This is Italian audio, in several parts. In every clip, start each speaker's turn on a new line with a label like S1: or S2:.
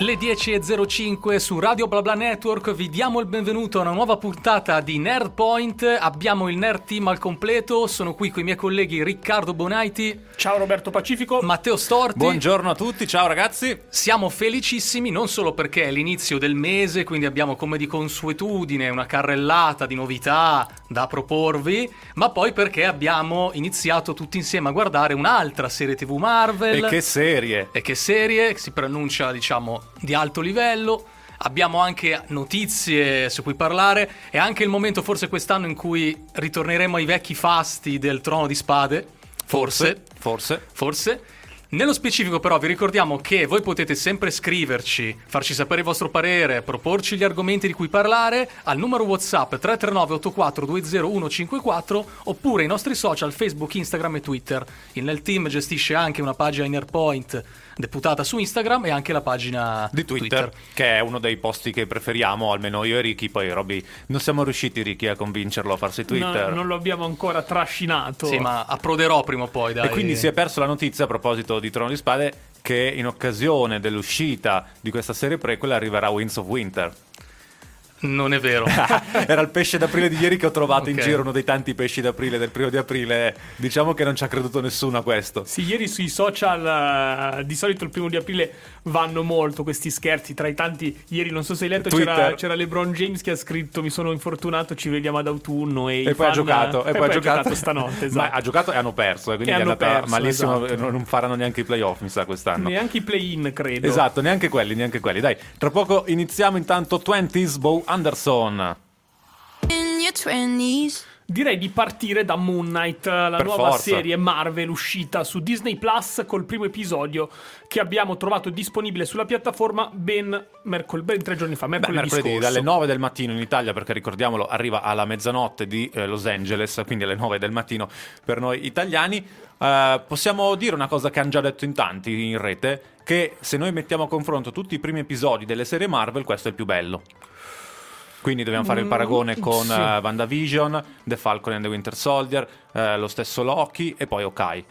S1: Le 10.05 su Radio BlaBla Network vi diamo il benvenuto a una nuova puntata di Nerd Point. Abbiamo il Nerd Team al completo. Sono qui con i miei colleghi Riccardo Bonaiti.
S2: Ciao Roberto Pacifico.
S1: Matteo Storti.
S3: Buongiorno a tutti, ciao ragazzi.
S1: Siamo felicissimi non solo perché è l'inizio del mese, quindi abbiamo come di consuetudine una carrellata di novità da proporvi, ma poi perché abbiamo iniziato tutti insieme a guardare un'altra serie TV Marvel.
S3: E che serie!
S1: E che serie, si preannuncia diciamo di alto livello. Abbiamo anche notizie su cui parlare. È anche il momento, forse quest'anno, in cui ritorneremo ai vecchi fasti del trono di spade. Forse.
S3: Forse.
S1: Forse. Nello specifico però vi ricordiamo che voi potete sempre scriverci, farci sapere il vostro parere, proporci gli argomenti di cui parlare al numero WhatsApp 339 84 20154 oppure ai nostri social Facebook, Instagram e Twitter. Il Nel Team gestisce anche una pagina Innerpoint deputata su Instagram e anche la pagina
S3: di Twitter, Twitter, che è uno dei posti che preferiamo, almeno io e Ricky. Poi Robby non siamo riusciti, Ricky, a convincerlo a farsi Twitter.
S2: No, non lo abbiamo ancora trascinato.
S1: Sì, ma approderò prima o poi. Dai.
S3: E quindi si è perso la notizia a proposito di Trono di Spade che in occasione dell'uscita di questa serie prequel arriverà Winds of Winter.
S1: Non è vero.
S3: Era il pesce d'aprile di ieri che ho trovato okay. in giro, uno dei tanti pesci d'aprile del primo di aprile. Diciamo che non ci ha creduto nessuno a questo.
S2: Sì, ieri sui social, uh, di solito il primo di aprile vanno molto questi scherzi. Tra i tanti, ieri non so se hai letto, c'era, c'era, LeBron James che ha scritto: Mi sono infortunato, ci vediamo ad autunno. E,
S3: e poi ha giocato.
S2: E,
S3: e poi, ha giocato.
S2: giocato stanotte. Esatto.
S3: Ma ha giocato e hanno perso. Eh, quindi è andata perso, malissimo. Esatto. Non faranno neanche i playoff, mi sa, quest'anno.
S2: Neanche i play-in, credo.
S3: Esatto, neanche quelli, neanche quelli. Dai, tra poco iniziamo intanto 20s Bow Anderson. In your
S2: 20s direi di partire da Moon Knight, la per nuova forza. serie Marvel uscita su Disney Plus col primo episodio che abbiamo trovato disponibile sulla piattaforma ben, mercol- ben tre giorni fa, mercoledì,
S3: Beh, mercoledì
S2: dalle
S3: 9 del mattino in Italia, perché ricordiamolo arriva alla mezzanotte di eh, Los Angeles, quindi alle 9 del mattino per noi italiani. Uh, possiamo dire una cosa che hanno già detto in tanti in rete, che se noi mettiamo a confronto tutti i primi episodi delle serie Marvel, questo è il più bello. Quindi dobbiamo fare il mm, paragone con sì. uh, WandaVision, The Falcon and the Winter Soldier, uh, lo stesso Loki e poi Okai.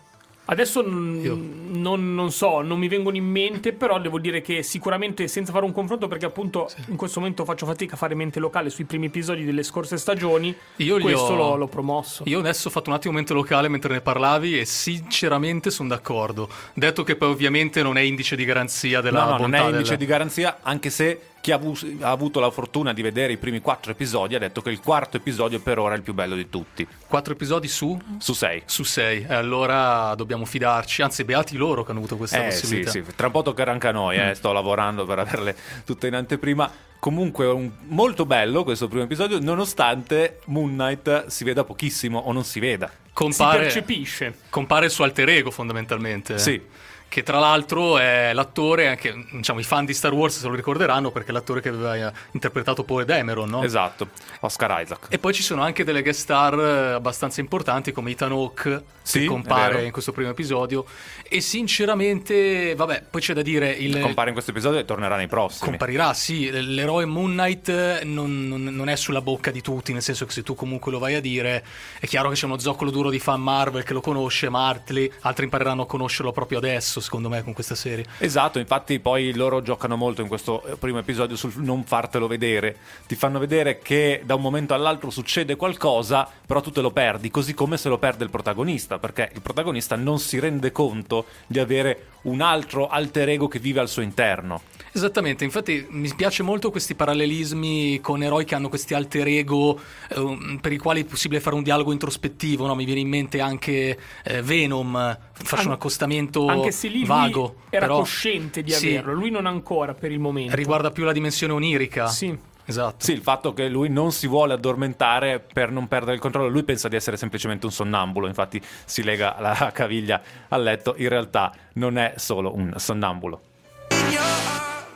S2: Adesso n- non, non, so, non mi vengono in mente, però devo dire che sicuramente senza fare un confronto, perché appunto sì. in questo momento faccio fatica a fare mente locale sui primi episodi delle scorse stagioni, io questo ho... l'ho, l'ho, promosso.
S1: Io adesso ho fatto un attimo mente locale mentre ne parlavi e sinceramente sono d'accordo. Detto che poi ovviamente non è indice di garanzia della
S3: no, no,
S1: non
S3: è indice
S1: del...
S3: di garanzia, anche se chi ha, avuto, ha, avuto la fortuna di vedere i primi quattro episodi ha detto che il quarto episodio per ora è il più bello di tutti.
S1: Quattro episodi su?
S3: Su sei.
S1: Su sei. E allora dobbiamo fidarci. Anzi, beati loro che hanno avuto questa
S3: eh,
S1: possibilità.
S3: Sì, sì. Tra un po' toccherà anche a noi. Eh. Mm. Sto lavorando per averle tutte in anteprima. Comunque un, molto bello questo primo episodio, nonostante Moon Knight si veda pochissimo o non si veda.
S1: Compare,
S2: si percepisce.
S1: Compare il suo alter ego fondamentalmente.
S3: Sì
S1: che tra l'altro è l'attore, anche diciamo, i fan di Star Wars se lo ricorderanno perché è l'attore che aveva interpretato Poe Dameron, no?
S3: Esatto, Oscar Isaac.
S1: E poi ci sono anche delle guest star eh, abbastanza importanti come Ethan Hawke sì, che compare in questo primo episodio e sinceramente, vabbè, poi c'è da dire il...
S3: Compare in questo episodio e tornerà nei prossimi.
S1: Comparirà, sì, l'eroe Moon Knight non, non, non è sulla bocca di tutti, nel senso che se tu comunque lo vai a dire, è chiaro che c'è uno zoccolo duro di fan Marvel che lo conosce, ma altri, altri impareranno a conoscerlo proprio adesso successo secondo me con questa serie.
S3: Esatto, infatti poi loro giocano molto in questo eh, primo episodio sul non fartelo vedere. Ti fanno vedere che da un momento all'altro succede qualcosa, però tu te lo perdi, così come se lo perde il protagonista, perché il protagonista non si rende conto di avere un altro alter ego che vive al suo interno.
S1: Esattamente, infatti mi piace molto questi parallelismi con eroi che hanno questi alter ego eh, per i quali è possibile fare un dialogo introspettivo, no? mi viene in mente anche eh, Venom, faccio An- un accostamento
S2: anche se lì
S1: vago.
S2: era
S1: però,
S2: cosciente di sì, averlo, lui non ancora per il momento.
S1: Riguarda più la dimensione onirica.
S2: Sì.
S1: Esatto.
S3: Sì, il fatto che lui non si vuole addormentare per non perdere il controllo, lui pensa di essere semplicemente un sonnambulo, infatti si lega la caviglia al letto, in realtà non è solo un sonnambulo.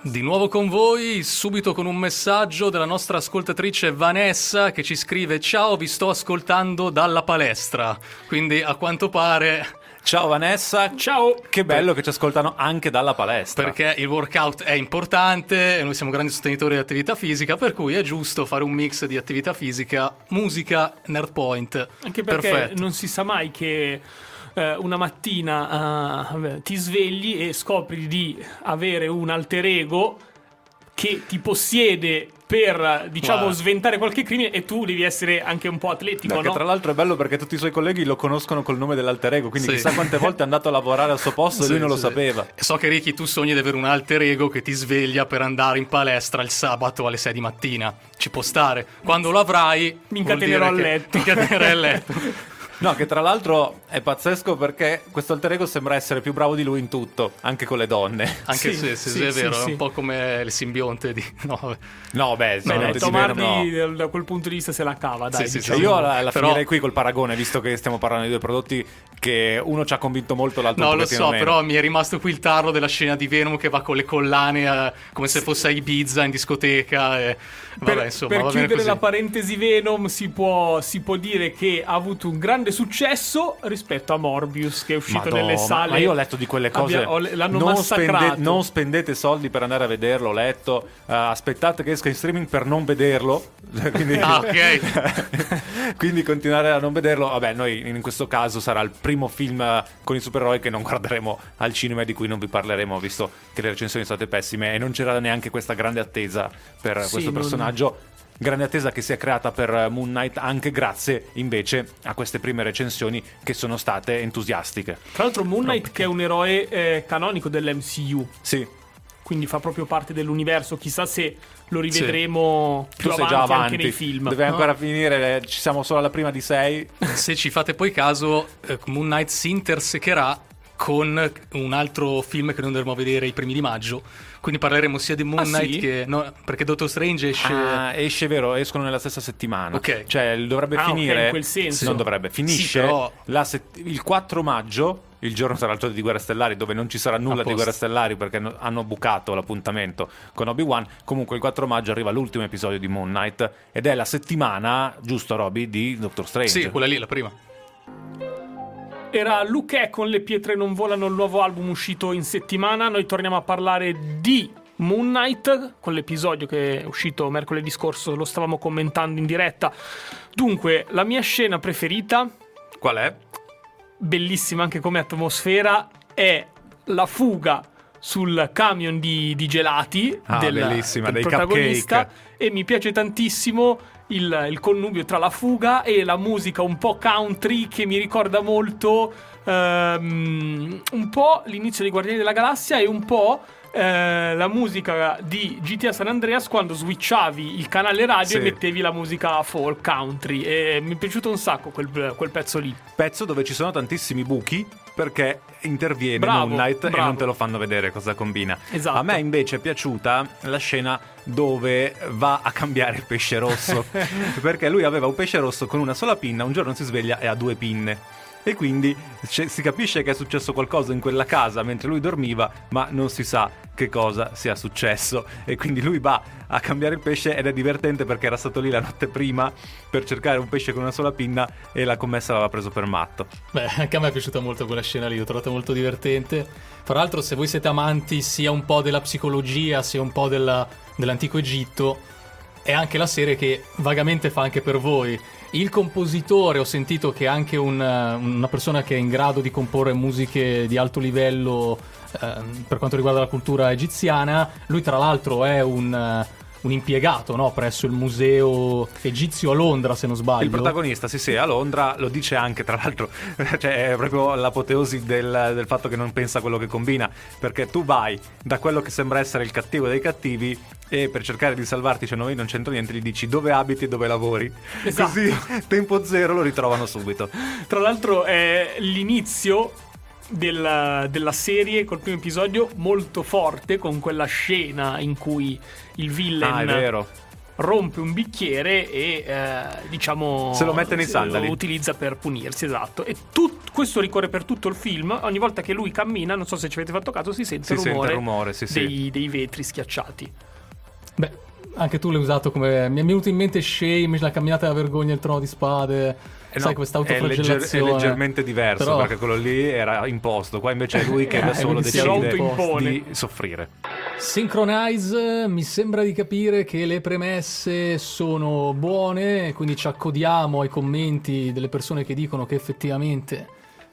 S1: Di nuovo con voi, subito con un messaggio della nostra ascoltatrice Vanessa che ci scrive Ciao, vi sto ascoltando dalla palestra. Quindi a quanto pare
S3: Ciao Vanessa,
S2: ciao.
S3: Che bello che ci ascoltano anche dalla palestra.
S1: Perché il workout è importante e noi siamo grandi sostenitori di attività fisica, per cui è giusto fare un mix di attività fisica, musica, nerd point.
S2: Anche perché
S1: Perfetto.
S2: non si sa mai che eh, una mattina uh, ti svegli e scopri di avere un alter ego che ti possiede per diciamo wow. sventare qualche crimine e tu devi essere anche un po' atletico.
S3: Beh,
S2: no?
S3: tra l'altro è bello perché tutti i suoi colleghi lo conoscono col nome dell'alter ego, quindi sì. chissà quante volte è andato a lavorare al suo posto sì, e lui non sì. lo sapeva.
S1: So che Ricky tu sogni di avere un alter ego che ti sveglia per andare in palestra il sabato alle 6 di mattina. Ci può stare. Quando lo avrai,
S2: mi incatenerò a letto.
S1: Mi incatenerai a letto.
S3: No, che tra l'altro è pazzesco perché questo alter ego sembra essere più bravo di lui in tutto, anche con le donne.
S1: Anche sì, sì, sì, è vero, è un po' come il simbionte di...
S3: No, no beh,
S2: no, no, Tom Hardy no. da quel punto di vista se la cava, dai.
S3: Sì, diciamo. Io la, la Però... finirei qui col paragone, visto che stiamo parlando di due prodotti che uno ci ha convinto molto, l'altro
S1: no, lo so,
S3: meno.
S1: però mi è rimasto qui il tarlo della scena di Venom che va con le collane eh, come se fosse a Ibiza in discoteca. E...
S2: Vabbè, per, insomma, per chiudere così. la parentesi Venom, si può, si può, dire che ha avuto un grande successo rispetto a Morbius, che è uscito
S3: Madonna,
S2: nelle sale.
S3: Ma io ho letto di quelle cose. Abbia, ho, l'hanno non, spende, non spendete soldi per andare a vederlo. Ho letto, uh, aspettate che esca in streaming per non vederlo.
S1: quindi, ah, ok.
S3: quindi continuare a non vederlo. Vabbè, noi in questo caso sarà il primo film con i supereroi che non guarderemo al cinema e di cui non vi parleremo, visto che le recensioni sono state pessime e non c'era neanche questa grande attesa per sì, questo personaggio personaggio grande attesa che si è creata per Moon Knight anche grazie invece a queste prime recensioni che sono state entusiastiche.
S2: Tra l'altro Moon Knight che è un eroe eh, canonico dell'MCU.
S3: Sì.
S2: Quindi fa proprio parte dell'universo, chissà se lo rivedremo sì. più tu avanti, avanti, anche nei film.
S3: Deve ancora finire, ci siamo solo alla prima di sei.
S1: Se ci fate poi caso, eh, Moon Knight si intersecherà con un altro film che noi andremo a vedere i primi di maggio quindi parleremo sia di Moon ah, Knight sì? che. No, perché Doctor Strange esce.
S3: Ah, esce vero, escono nella stessa settimana. Ok. Cioè, dovrebbe
S2: ah,
S3: finire. Okay,
S2: in quel senso.
S3: Non dovrebbe, finisce sì, però... set... il 4 maggio il giorno sarà il giorno di Guerre Stellari, dove non ci sarà nulla di Guerre Stellari perché hanno bucato l'appuntamento con Obi-Wan. Comunque il 4 maggio arriva l'ultimo episodio di Moon Knight ed è la settimana, giusto Roby, di Doctor Strange.
S1: Sì, quella lì, la prima.
S2: Era Luke con Le pietre non volano, il nuovo album uscito in settimana. Noi torniamo a parlare di Moon Knight, con l'episodio che è uscito mercoledì scorso, lo stavamo commentando in diretta. Dunque, la mia scena preferita.
S3: Qual è?
S2: Bellissima anche come atmosfera, è la fuga sul camion di, di gelati
S3: ah,
S2: del, del protagonista
S3: cupcake.
S2: e mi piace tantissimo il, il, connubio tra la fuga e la musica un po' country che mi ricorda molto um, un po' l'inizio dei Guardiani della Galassia e un po' eh, la musica di GTA San Andreas quando switchavi il canale radio sì. e mettevi la musica folk country. E mi è piaciuto un sacco quel, quel pezzo lì.
S3: Pezzo dove ci sono tantissimi buchi perché interviene bravo, Moon Knight bravo. e non te lo fanno vedere cosa combina.
S2: Esatto.
S3: A me invece è piaciuta la scena dove va a cambiare il pesce rosso perché lui aveva un pesce rosso con una sola pinna, un giorno si sveglia e ha due pinne e quindi si capisce che è successo qualcosa in quella casa mentre lui dormiva, ma non si sa che cosa sia successo e quindi lui va a cambiare il pesce ed è divertente perché era stato lì la notte prima per cercare un pesce con una sola pinna e la commessa l'aveva preso per matto.
S1: Beh, anche a me è piaciuta molto quella scena lì, l'ho trovata molto divertente. Fra l'altro, se voi siete amanti sia un po' della psicologia, sia un po' della, dell'antico Egitto, è anche la serie che vagamente fa anche per voi. Il compositore, ho sentito che è anche un, una persona che è in grado di comporre musiche di alto livello eh, per quanto riguarda la cultura egiziana. Lui, tra l'altro, è un un impiegato no? presso il museo egizio a Londra, se non sbaglio.
S3: Il protagonista, sì, sì, a Londra lo dice anche, tra l'altro, cioè, è proprio l'apoteosi del, del, fatto che non pensa a quello che combina, perché tu vai da quello che sembra essere il cattivo dei cattivi e per cercare di salvarti, cioè noi non c'entro niente, gli dici dove abiti e dove lavori. Esatto. Così, tempo zero, lo ritrovano subito.
S2: Tra l'altro è l'inizio della, della, serie col primo episodio molto forte con quella scena in cui il villain
S3: ah,
S2: rompe un bicchiere e eh, diciamo
S3: se lo mette nei sandali
S2: lo utilizza per punirsi esatto. E tut, questo ricorre per tutto il film. Ogni volta che lui cammina non so se ci avete fatto caso si sente
S3: si
S2: il rumore,
S3: sente rumore sì,
S2: dei,
S3: sì.
S2: dei vetri schiacciati.
S1: Beh anche tu l'hai usato come mi è venuto in mente Shame la camminata della vergogna il trono di spade eh no, Sai, questa autoflagellazione.
S3: È, legger- è leggermente diverso Però... perché quello lì era imposto, qua invece è lui che da solo decide di soffrire.
S1: Synchronize mi sembra di capire che le premesse sono buone, quindi ci accodiamo ai commenti delle persone che dicono che effettivamente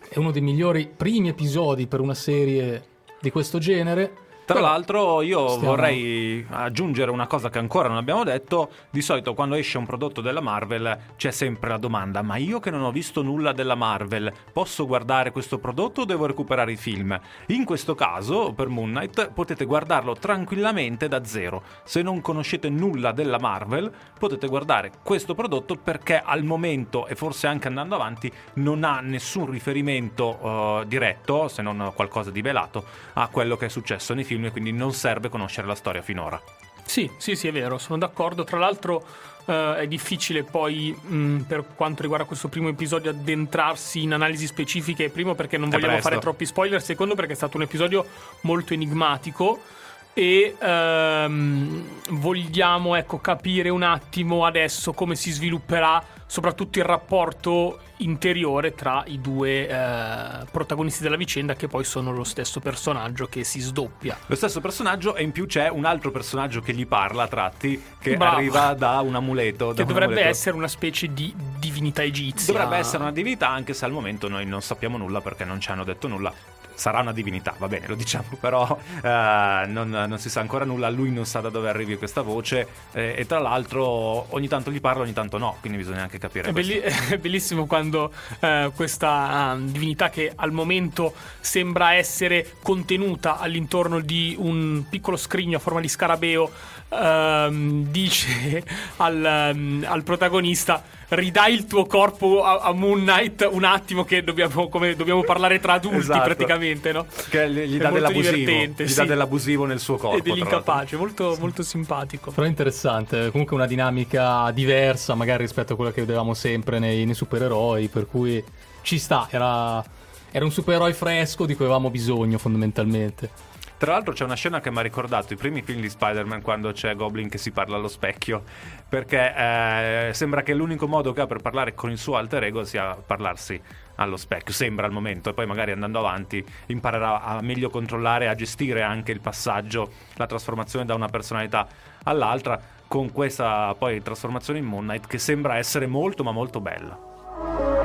S1: è uno dei migliori primi episodi per una serie di questo genere
S3: tra l'altro io Stiamo... vorrei aggiungere una cosa che ancora non abbiamo detto, di solito quando esce un prodotto della Marvel c'è sempre la domanda, ma io che non ho visto nulla della Marvel, posso guardare questo prodotto o devo recuperare i film? In questo caso, per Moon Knight, potete guardarlo tranquillamente da zero. Se non conoscete nulla della Marvel, potete guardare questo prodotto perché al momento, e forse anche andando avanti, non ha nessun riferimento uh, diretto, se non qualcosa di velato, a quello che è successo nei film film e quindi non serve conoscere la storia finora.
S2: Sì, sì, sì, è vero, sono d'accordo. Tra l'altro uh, è difficile poi, mh, mm, per quanto riguarda questo primo episodio, addentrarsi in analisi specifiche. Primo perché non vogliamo fare troppi spoiler, secondo perché è stato un episodio molto enigmatico e um, vogliamo ecco, capire un attimo adesso come si svilupperà soprattutto il rapporto interiore tra i due eh, protagonisti della vicenda che poi sono lo stesso personaggio che si sdoppia.
S3: Lo stesso personaggio e in più c'è un altro personaggio che gli parla a tratti che Bravo. arriva da un amuleto.
S2: che dovrebbe
S3: amuleto.
S2: essere una specie di divinità egizia.
S3: Dovrebbe essere una divinità anche se al momento noi non sappiamo nulla perché non ci hanno detto nulla sarà una divinità, va bene, lo diciamo, però uh, non, non, si sa ancora nulla, lui non sa da dove arrivi questa voce eh, e tra l'altro ogni tanto gli parla, ogni tanto no, quindi bisogna anche capire.
S2: È, belli- è bellissimo quando uh, questa uh, divinità che al momento sembra essere contenuta all'intorno di un piccolo scrigno a forma di scarabeo ehm, dice al, um, al protagonista ridai il tuo corpo a, a, Moon Knight un attimo che dobbiamo, come, dobbiamo parlare tra adulti esatto. praticamente, no?
S3: Che gli, dà dell'abusivo, gli sì. dà dell'abusivo nel suo corpo.
S2: E dell'incapace, molto, sì. molto simpatico.
S1: Però interessante, comunque una dinamica diversa magari rispetto a quella che vedevamo sempre nei, nei supereroi, per cui ci sta, era, era un supereroe fresco di cui avevamo bisogno fondamentalmente.
S3: Tra l'altro c'è una scena che mi ha ricordato i primi film di Spider-Man quando c'è Goblin che si parla allo specchio, perché eh, sembra che l'unico modo che ha per parlare con il suo alter ego sia parlarsi allo specchio, sembra al momento, e poi magari andando avanti imparerà a meglio controllare, a gestire anche il passaggio, la trasformazione da una personalità all'altra, con questa poi trasformazione in Moon Knight che sembra essere molto ma molto bella.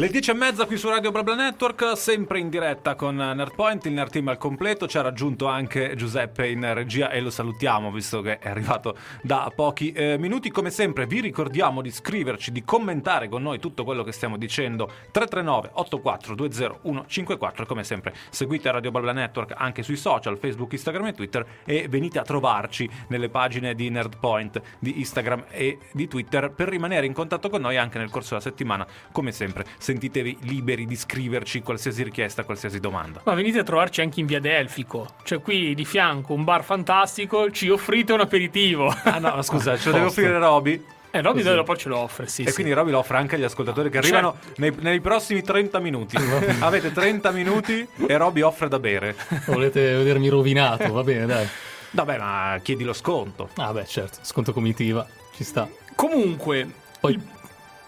S3: Le 10 e mezza qui su Radio Blabla Network, sempre in diretta con Nerdpoint, il Nerd Team al completo, ci ha raggiunto anche Giuseppe in regia e lo salutiamo visto che è arrivato da pochi eh, minuti. Come sempre vi ricordiamo di scriverci, di commentare con noi tutto quello che stiamo dicendo. 339 8420 154 e come sempre seguite Radio Blabla Network anche sui social, Facebook, Instagram e Twitter e venite a trovarci nelle pagine di Nerdpoint di Instagram e di Twitter per rimanere in contatto con noi anche nel corso della settimana, come sempre sentitevi liberi di scriverci qualsiasi richiesta, qualsiasi domanda.
S2: Ma venite a trovarci anche in via Delfico, cioè qui di fianco un bar fantastico, ci offrite un aperitivo.
S3: Ah no, scusa, ce lo deve offrire Roby?
S2: Eh, Roby poi ce lo offre, sì.
S3: E
S2: sì.
S3: quindi Roby lo offre anche agli ascoltatori che arrivano cioè... nei, nei, prossimi 30 minuti. Avete 30 minuti e Roby offre da bere.
S1: Volete vedermi rovinato, va bene, dai.
S3: Vabbè, ma chiedi lo sconto.
S1: Ah, beh, certo, sconto comitiva, ci sta.
S2: Comunque,
S1: poi il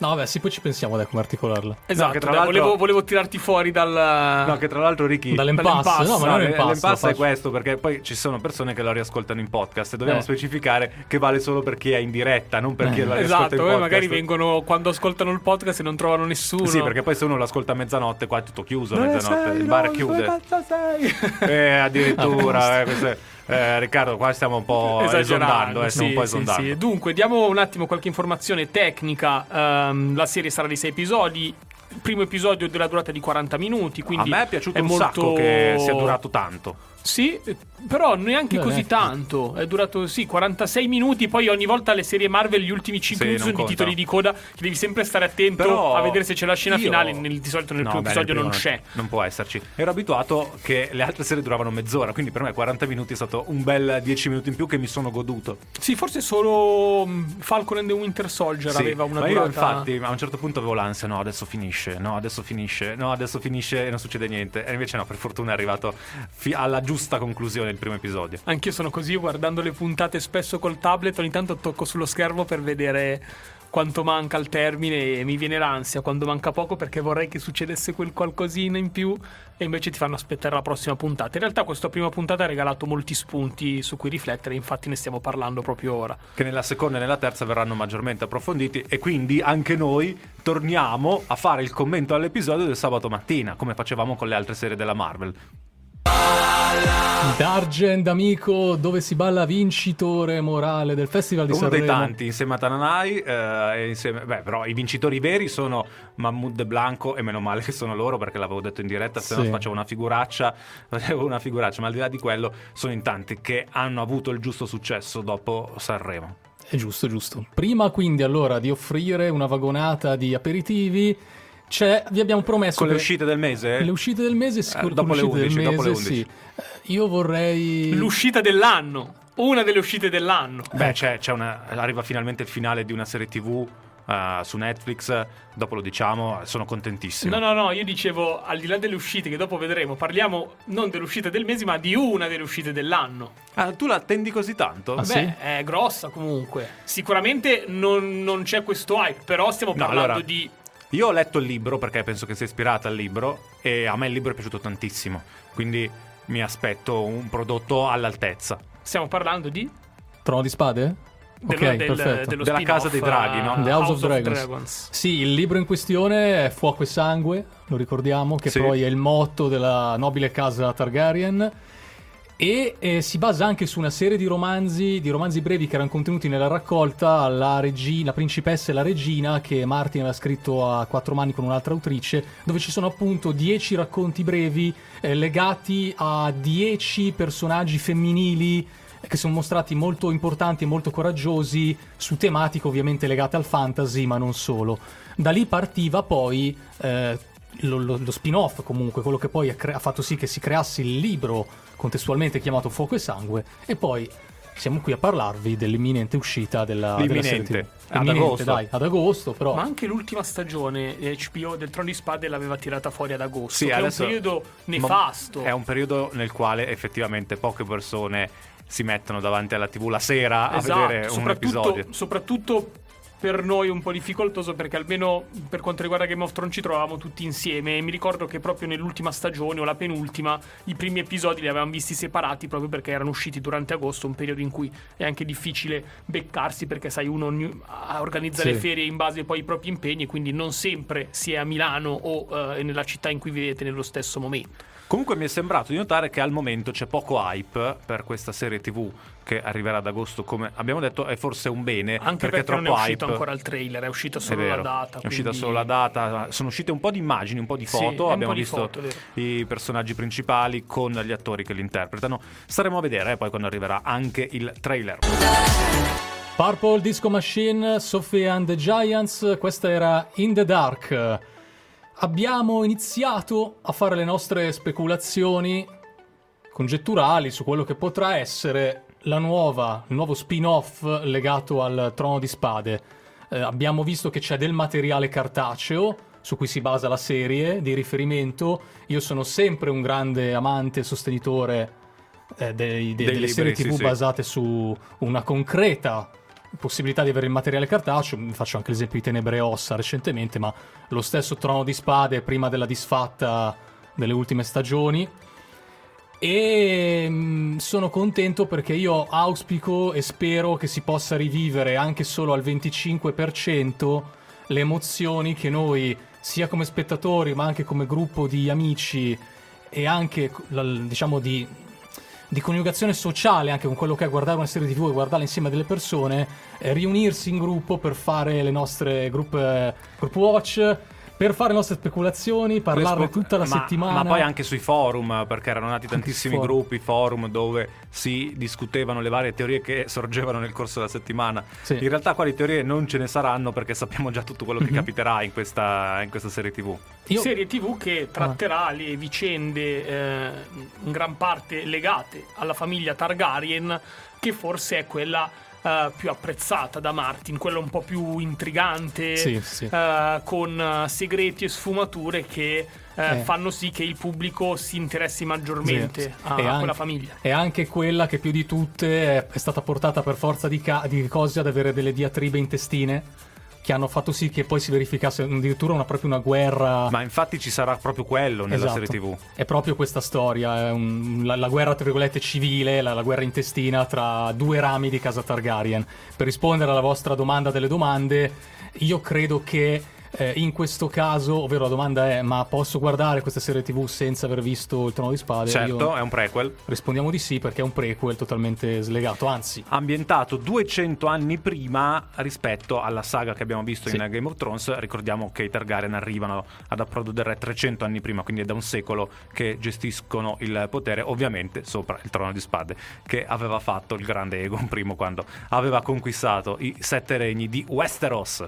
S1: No, vabbè, sì, poi ci pensiamo dai come articolarla.
S2: Esatto, no, dai, volevo, volevo, tirarti fuori dal.
S3: No, che tra l'altro, Ricky.
S1: Dall'impasse. dall'impasse. No, ma non è l'impasse.
S3: L'impasse è questo, perché poi ci sono persone che lo riascoltano in podcast e dobbiamo eh. specificare che vale solo per chi è in diretta, non per chi eh. lo riascolta
S2: esatto, in
S3: podcast.
S2: magari vengono quando ascoltano il podcast e non trovano nessuno.
S3: Sì, perché poi se uno lo ascolta a mezzanotte, qua è tutto chiuso. a mezzanotte, sei, il bar no, chiude. Cazzo sei? Eh, addirittura, eh, questo è. Eh, Riccardo, qua stiamo un po' esondando, eh, sì, un po' esondando. Sì,
S2: sì. Dunque, diamo un attimo qualche informazione tecnica. Um, la serie sarà di 6 episodi. Primo episodio della durata di 40 minuti. Quindi
S3: A me è piaciuto è un molto... sacco che sia durato tanto.
S2: Sì, però neanche Beh, così ecco. tanto. È durato, sì, 46 minuti. Poi ogni volta le serie Marvel, gli ultimi 5 sì, minuti sono di titoli di coda. Che devi sempre stare attento però a vedere se c'è la scena io... finale. Nel, di solito nel no, primo beh, episodio non c'è.
S3: Non può esserci. Ero abituato che le altre serie duravano mezz'ora. Quindi per me 40 minuti è stato un bel 10 minuti in più che mi sono goduto.
S2: Sì, forse solo mm, Falcon and the Winter Soldier sì, aveva una
S3: ma
S2: durata.
S3: Io, infatti, a un certo punto avevo l'ansia. No, adesso finisce. No, adesso finisce. No, adesso finisce e non succede niente. E invece no, per fortuna è arrivato fi- alla giusta giusta conclusione il primo episodio.
S2: Anch'io sono così, guardando le puntate spesso col tablet, ogni tanto tocco sullo schermo per vedere quanto manca al termine e mi viene l'ansia quando manca poco perché vorrei che succedesse quel qualcosina in più e invece ti fanno aspettare la prossima puntata. In realtà questa prima puntata ha regalato molti spunti su cui riflettere, infatti ne stiamo parlando proprio ora.
S3: Che nella seconda e nella terza verranno maggiormente approfonditi e quindi anche noi torniamo a fare il commento all'episodio del sabato mattina, come facevamo con le altre serie della Marvel.
S1: Dargent, amico, dove si balla vincitore morale del Festival di
S3: Uno
S1: Sanremo.
S3: dei tanti, insieme a Tananai, eh, insieme, beh, però i vincitori veri sono Mahmoud De Blanco e meno male che sono loro perché l'avevo detto in diretta, se no facevo una figuraccia, facevo una figuraccia, ma al di là di quello sono in tanti che hanno avuto il giusto successo dopo Sanremo.
S1: È giusto, giusto. Prima quindi allora di offrire una vagonata di aperitivi, c'è, vi abbiamo promesso...
S3: Con le
S1: che-
S3: uscite del mese?
S1: Le uscite del mese, sicuro
S3: Eh, dopo le
S1: l'uscita
S3: 11,
S1: del
S3: dopo
S1: mese,
S3: le 11.
S1: sì. Eh, Io vorrei...
S2: L'uscita dell'anno, una delle uscite dell'anno.
S3: Beh, c'è, c'è una, arriva finalmente il finale di una serie TV eh, su Netflix, dopo lo diciamo, sono contentissimo.
S2: No, no, no, io dicevo al di là delle uscite che dopo vedremo, parliamo non delle uscite del mese, ma di una delle uscite dell'anno.
S3: Ah, tu la attendi così tanto?
S1: Ah,
S2: Beh,
S1: sì?
S2: è grossa comunque. Sicuramente non, non c'è questo hype, però stiamo
S3: No,
S2: parlando
S3: allora-
S2: di.
S3: Io ho letto il libro perché penso che sia ispirata al libro e a me il libro è piaciuto tantissimo, quindi mi aspetto un prodotto all'altezza.
S2: Stiamo parlando di.
S1: Trono di spade?
S2: dello-
S1: ok,
S2: del-
S1: perfetto.
S2: dello
S3: Della Casa dei Draghi, no?
S2: eh,
S1: The House of Dragons. Sì, il libro in questione è Fuoco e Sangue, lo ricordiamo, che
S3: Sì.
S1: poi è il motto della nobile casa Targaryen. E eh, si basa anche su una serie di romanzi, di romanzi brevi che erano contenuti nella raccolta La, regina, la principessa e la regina che Martin aveva scritto a quattro mani con un'altra autrice, dove ci sono appunto dieci racconti brevi eh, legati a dieci personaggi femminili che sono mostrati molto importanti e molto coraggiosi su tematiche ovviamente legate al fantasy, ma non solo. Da lì partiva poi eh, lo, lo- lo spin-off, comunque, quello che poi ha, cre- ha fatto sì che si creasse il libro contestualmente chiamato Fuoco e Sangue, e poi siamo qui a parlarvi dell'imminente uscita della, della serie
S3: L'imminente.
S1: TV.
S3: Ad
S1: Imminente,
S3: agosto.
S1: dai, ad agosto, però.
S2: Ma anche l'ultima stagione eh, HBO del Trono di Spade l'aveva tirata fuori ad agosto.
S3: Sì,
S2: che
S3: adesso-
S2: è un periodo nefasto.
S3: È un periodo nel quale effettivamente poche persone si mettono davanti alla TV la sera a vedere un episodio.
S2: soprattutto per noi un po' difficoltoso perché almeno per quanto riguarda Game of Thrones ci trovavamo tutti insieme e mi ricordo che proprio nell'ultima stagione o la penultima i primi episodi li avevamo visti separati proprio perché erano usciti durante agosto, un periodo in cui è anche difficile beccarsi perché sai uno organizza
S1: Sì.
S2: le ferie in base poi ai propri impegni quindi non sempre si è a Milano o eh, nella città in cui vivete nello stesso momento.
S3: Comunque mi è sembrato di notare che al momento c'è poco hype per questa serie TV che arriverà ad agosto, come abbiamo detto, è forse un bene
S2: Anche
S3: perché,
S2: perché, non
S3: troppo
S2: è uscito
S3: hype.
S2: ancora il trailer, è uscita
S3: È
S2: solo
S3: vero,
S2: la data.
S3: è uscita
S2: quindi-
S3: solo la data, sono uscite un po' di immagini, un po' di
S2: Sì,
S3: foto,
S2: un po'
S3: abbiamo
S2: di
S3: visto
S2: foto, è
S3: i personaggi principali con gli attori che li interpretano. Staremo a vedere eh, poi quando arriverà anche il trailer.
S1: Purple Disco Machine, Sophie and the Giants, questa era In the Dark. Abbiamo iniziato a fare le nostre speculazioni congetturali su quello che potrà essere la nuova, il nuovo spin-off legato al Trono di Spade. Eh, abbiamo visto che c'è del materiale cartaceo su cui si basa la serie di riferimento. Io sono sempre un grande amante e sostenitore eh, dei-
S3: Dei
S1: de- delle
S3: libri,
S1: serie
S3: sì,
S1: TV
S3: sì.
S1: basate su una concreta possibilità di avere il materiale cartaceo. Faccio anche l'esempio di Tenebre e Ossa recentemente, ma lo stesso Trono di Spade prima della disfatta delle ultime stagioni. E mm, sono contento perché io auspico e spero che si possa rivivere anche solo al 25% le emozioni che noi, sia come spettatori, ma anche come gruppo di amici e anche diciamo di, di coniugazione sociale, anche con quello che è guardare una serie TV e guardarla insieme a delle persone, eh, riunirsi in gruppo per fare le nostre group, eh, group watch, per fare le nostre speculazioni, parlarne
S3: Facebook-
S1: tutta la
S3: ma,
S1: settimana.
S3: Ma poi anche sui forum, perché erano nati tantissimi
S1: forum.
S3: gruppi, forum dove si discutevano le varie teorie che sorgevano nel corso della settimana.
S1: Sì.
S3: In realtà quali teorie non ce ne saranno perché sappiamo già tutto quello che
S1: Mhm.
S3: capiterà in questa, in questa serie TV.
S1: Io-
S2: Serie TV che tratterà le vicende eh, in gran parte legate alla famiglia Targaryen, che forse è quella uh, più apprezzata da Martin, quella un po' più intrigante,
S1: sì, sì.
S2: Uh, con segreti e sfumature che eh, eh. fanno sì che il pubblico si interessi maggiormente sì. a, a anche, quella famiglia.
S1: È anche quella che più di tutte è, è stata portata per forza di, ca- di cose ad avere delle diatribe intestine che hanno fatto sì che poi si verificasse addirittura una, proprio una guerra.
S3: Ma infatti ci sarà proprio quello nella esatto. serie TV.
S1: È proprio questa storia, è un, la, la, guerra tra virgolette civile, la, la, guerra intestina tra due rami di casa Targaryen. Per rispondere alla vostra domanda delle domande, io credo che eh, in questo caso, ovvero la domanda è: ma posso guardare questa serie TV senza aver visto il Trono di Spade?
S3: Certo,
S1: Io
S3: è un prequel.
S1: Rispondiamo di sì perché è un prequel totalmente slegato, anzi,
S3: ambientato 200 anni prima rispetto alla saga che abbiamo visto sì. in Game of Thrones. Ricordiamo che i Targaryen arrivano ad approdo del re 300 anni prima, quindi è da un secolo che gestiscono il potere, ovviamente sopra il Trono di Spade che aveva fatto il grande Egon I quando aveva conquistato i sette regni di Westeros.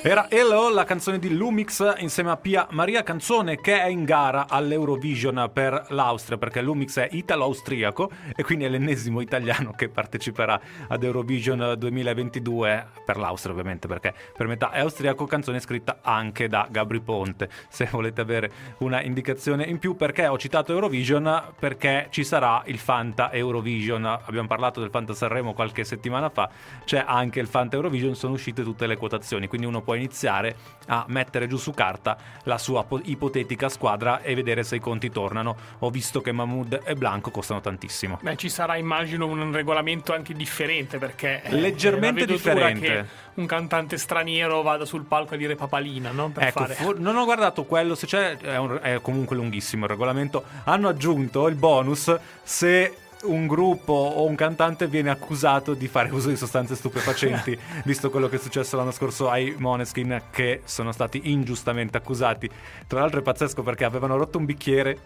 S3: Era Hello, la canzone di Lumix insieme a Pia Maria, canzone che è in gara all'Eurovision per l'Austria, perché Lumix è italo-austriaco e quindi è l'ennesimo italiano che parteciperà ad Eurovision 2022 per l'Austria ovviamente, perché per metà è austriaco, canzone scritta anche da Gabri Ponte. Se volete avere una indicazione in più, perché ho citato Eurovision? Perché ci sarà il Fanta Eurovision. Abbiamo parlato del Fanta Sanremo qualche settimana fa, c'è anche il Fanta Eurovision, sono uscite tutte le quotazioni, quindi uno può iniziare a mettere giù su carta la sua po- ipotetica squadra e vedere se i conti tornano. Ho visto che Mahmoud e Blanco costano tantissimo.
S2: Beh, ci sarà immagino un regolamento anche differente perché
S3: eh, leggermente differente.
S2: Che un cantante straniero vada sul palco a dire papalina, no? Per
S3: ecco,
S2: fare...
S3: fu- non ho guardato quello, se c'è è, un, è comunque lunghissimo il regolamento. Hanno aggiunto il bonus se un gruppo o un cantante viene accusato di fare uso di sostanze stupefacenti, visto quello che è successo l'anno scorso ai Moneskin che sono stati ingiustamente accusati. Tra l'altro è pazzesco perché avevano rotto un bicchiere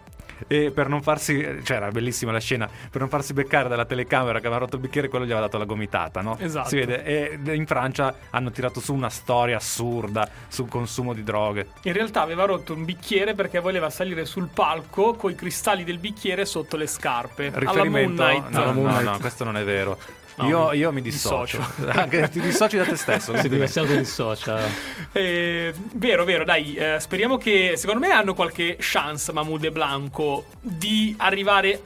S3: e per non farsi, cioè era bellissima la scena, per non farsi beccare dalla telecamera che aveva rotto il bicchiere, quello gli aveva dato la gomitata, no?
S2: Esatto.
S3: Si vede, e in Francia hanno tirato su una storia assurda sul consumo di droghe.
S2: In realtà aveva rotto un bicchiere perché voleva salire sul palco con i cristalli del bicchiere sotto le scarpe.
S3: Riferimento? Alla Moon. No, no, no, questo non è vero. No, io, io, mi dissocio. dissocio. Anche ti dissoci da te stesso.
S1: Si diversato dissocia.
S2: Eh, vero, vero, dai. Eh, speriamo che. Secondo me hanno qualche chance Mahmoud e Blanco di arrivare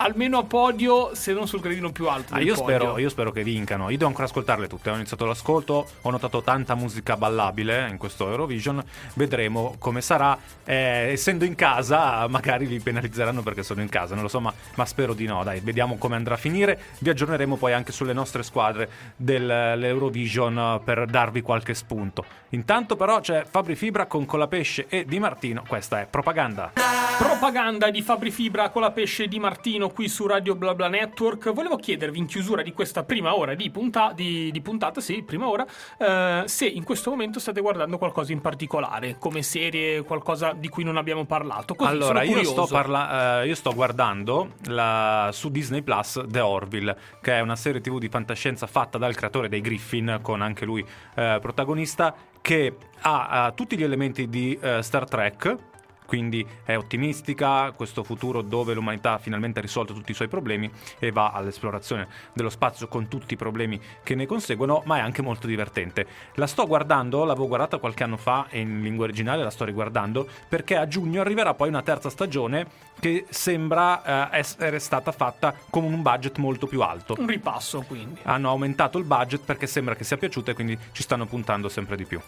S2: almeno a podio, se non sul gradino più alto.
S3: Ah, io, spero, io, spero, che vincano. Io devo ancora ascoltarle tutte. Ho iniziato l'ascolto, ho notato tanta musica ballabile in questo Eurovision. Vedremo come sarà. Eh, essendo in casa, magari li penalizzeranno perché sono in casa, non lo so, ma, ma, spero di no. Dai, vediamo come andrà a finire. Vi aggiorneremo poi anche sulle nostre squadre dell'Eurovision per darvi qualche spunto. Intanto, però, c'è Fabri Fibra con Colapesce e Di Martino. Questa è propaganda.
S2: Propaganda di Fabri Fibra, Colapesce e Di Martino qui su Radio BlaBla Network. Volevo chiedervi in chiusura di questa prima ora di, punta- di, di puntata, sì, prima ora, eh, se in questo momento state guardando qualcosa in particolare, come serie, qualcosa di cui non abbiamo parlato. Così,
S3: allora, io sto, parla- uh, io sto, guardando la, su Disney Plus The Orville, che è una serie TV di fantascienza fatta dal creatore dei Griffin, con anche lui uh, protagonista, che ha uh, tutti gli elementi di Star Trek quindi è ottimistica, questo futuro dove l'umanità finalmente ha risolto tutti i suoi problemi e va all'esplorazione dello spazio con tutti i problemi che ne conseguono, ma è anche molto divertente. La sto guardando, l'avevo guardata qualche anno fa e in lingua originale la sto riguardando perché a giugno arriverà poi una terza stagione che sembra eh, essere stata fatta con un budget molto più alto.
S2: Un ripasso quindi.
S3: Hanno aumentato il budget perché sembra che sia piaciuta e quindi ci stanno puntando sempre di più.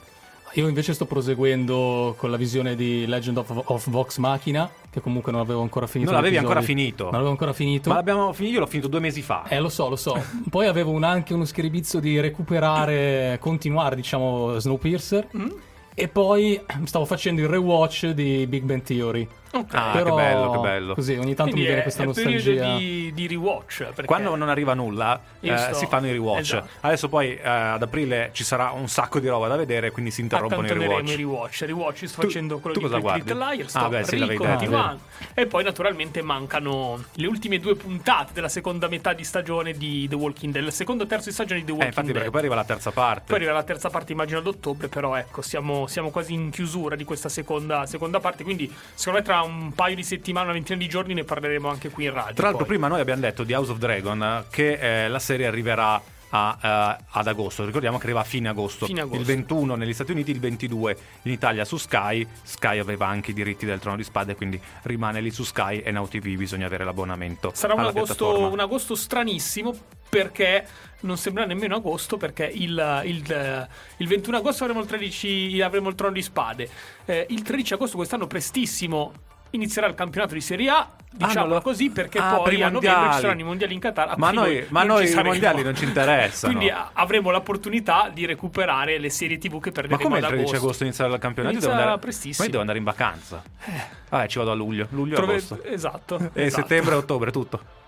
S1: Io invece sto proseguendo con la visione di Legend of, of Vox Machina, che comunque non avevo ancora finito.
S3: Non l'avevi ancora finito.
S1: Non l'avevo ancora finito.
S3: Ma l'abbiamo finito, io l'ho finito due mesi fa.
S1: Eh, lo so, lo so. Poi avevo un, anche uno scheribizzo di recuperare, continuare, diciamo, Snowpiercer. Mm? E poi stavo facendo il rewatch di Big Bang Theory.
S3: Okay. Ah, Però, che bello, che bello.
S1: Così ogni tanto Quindi mi viene
S2: è,
S1: questa
S2: è
S1: nostalgia.
S2: Di, di rewatch.
S3: Quando non arriva nulla, eh, sto... si fanno i rewatch. Esatto. Adesso poi eh, ad aprile ci sarà un sacco di roba da vedere, quindi si interrompono i rewatch.
S2: i rewatch. rewatch sto tu, facendo quello
S3: tu
S2: di Little Liar, sto
S3: ah, beh, sì,
S2: ricontinuando. E poi naturalmente mancano le ultime due puntate della seconda metà di stagione di The Walking Dead, il secondo e terzo di stagione di The Walking
S3: eh, infatti,
S2: Dead.
S3: perché poi arriva la terza parte.
S2: Poi arriva la terza parte, immagino ad ottobre, però ecco, siamo, siamo quasi in chiusura di questa seconda, seconda parte, quindi secondo me tra un paio di settimane una ventina di giorni ne parleremo anche qui in radio.
S3: Tra l'altro,
S2: poi.
S3: prima noi abbiamo detto di House of Dragon che eh, la serie arriverà a, uh, ad agosto. Ricordiamo che arriva a fine agosto.
S2: fine agosto.
S3: Il 21 negli Stati Uniti, il 22 in Italia su Sky. Sky aveva anche i diritti del Trono di Spade, quindi rimane lì su Sky e Now TV bisogna avere l'abbonamento.
S2: Sarà un
S3: agosto,
S2: un agosto stranissimo perché non sembra nemmeno agosto perché il, il, il 21 agosto avremo il, 13, avremo il Trono di Spade. Eh, il 13 agosto quest'anno prestissimo inizierà il campionato di Serie A, diciamolo ah, così, perché
S3: ah,
S2: poi a novembre ci saranno i mondiali in Qatar.
S3: Ma noi, ma noi i mondiali non ci interessano.
S2: Quindi avremo l'opportunità di recuperare le serie TV che perderemo
S3: Ma come il 13 agosto inizierà il campionato?
S2: Inizia
S3: devo andare,
S2: prestissimo.
S3: Ma io devo andare in vacanza. Eh. Vabbè, ci vado a luglio, luglio
S2: Trove...
S3: agosto.
S2: Esatto.
S3: E
S2: esatto.
S3: settembre ottobre, tutto.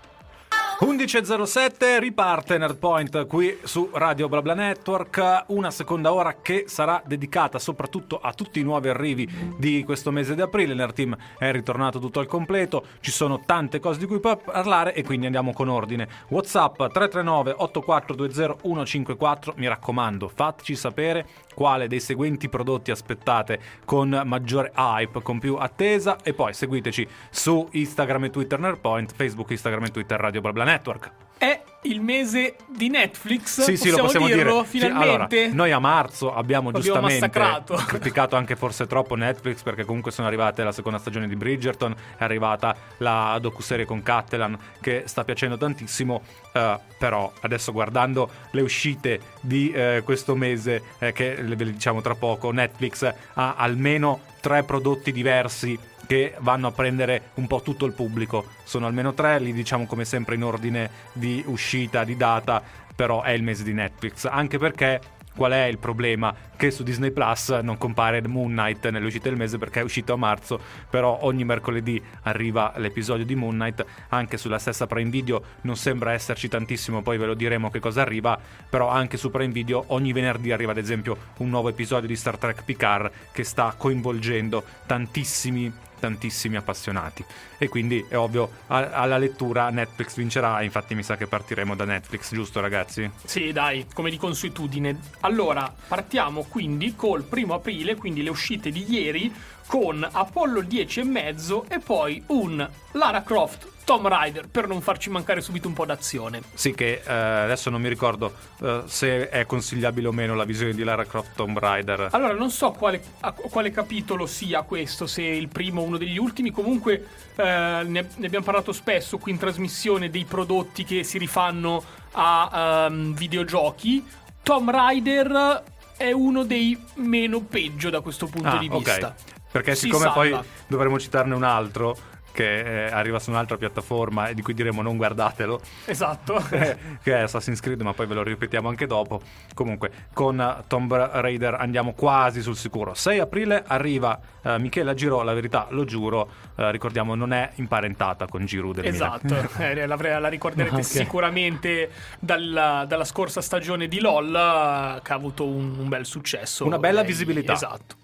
S3: 11.07 riparte Nerdpoint qui su Radio Blabla Network, una seconda ora che sarà dedicata soprattutto a tutti i nuovi arrivi di questo mese di aprile. Il Nerd Team è ritornato tutto al completo, ci sono tante cose di cui parlare e quindi andiamo con ordine. WhatsApp 339 8420 154, mi raccomando, fateci sapere quale dei seguenti prodotti aspettate con maggiore hype, con più attesa e poi seguiteci su Instagram e Twitter Nerdpoint, Facebook, Instagram e Twitter Radio Blabla Network.
S2: È il mese di Netflix.
S3: Sì, sì, lo possiamo
S2: dirlo,
S3: dire.
S2: Finalmente.
S3: Sì, allora, noi a marzo abbiamo
S2: L'abbiamo
S3: giustamente
S2: massacrato.
S3: criticato anche forse troppo Netflix perché comunque sono arrivate la seconda stagione di Bridgerton, è arrivata la docuserie con Cattelan che sta piacendo tantissimo. Uh, però adesso guardando le uscite di uh, questo mese, eh, che ve le diciamo tra poco, Netflix ha almeno tre prodotti diversi che vanno a prendere un po' tutto il pubblico. Sono almeno tre, li diciamo come sempre in ordine di uscita, di data, però è il mese di Netflix, anche perché Qual è il problema? Che su Disney Plus non compare Moon Knight nell'uscita del mese perché è uscito a marzo, però ogni mercoledì arriva l'episodio di Moon Knight, anche sulla stessa Prime Video non sembra esserci tantissimo, poi ve lo diremo che cosa arriva, però anche su Prime Video ogni venerdì arriva ad esempio un nuovo episodio di Star Trek Picard che sta coinvolgendo tantissimi tantissimi appassionati e quindi è ovvio a- alla lettura Netflix vincerà infatti mi sa che partiremo da Netflix giusto ragazzi?
S2: Sì dai come di consuetudine allora partiamo quindi col primo aprile quindi le uscite di ieri con Apollo 10 e mezzo e poi un Lara Croft Tomb Raider per non farci mancare subito un po' d'azione.
S3: Sì, che eh, adesso non mi ricordo eh, se è consigliabile o meno la visione di Lara Croft Tomb Raider.
S2: Allora, non so quale, a, quale capitolo sia questo, se il primo o uno degli ultimi. Comunque, eh, ne, ne, abbiamo parlato spesso qui in trasmissione dei prodotti che si rifanno a um, videogiochi. Tomb Raider è uno dei meno peggio da questo punto
S3: ah,
S2: di vista.
S3: Okay. Perché
S2: si
S3: siccome
S2: salva.
S3: poi dovremmo citarne un altro che eh, arriva su un'altra piattaforma e di cui diremo non guardatelo.
S2: Esatto.
S3: che è Assassin's Creed, ma poi ve lo ripetiamo anche dopo. Comunque, con Tomb Raider andiamo quasi sul sicuro. 6 aprile arriva uh, Michela Giro, la verità lo giuro, uh, ricordiamo non è imparentata con Giroud del
S2: Esatto, eh, la, la ricorderete okay. sicuramente dalla, dalla, scorsa stagione di LOL che ha avuto un, un bel successo.
S3: Una bella visibilità.
S2: Esatto.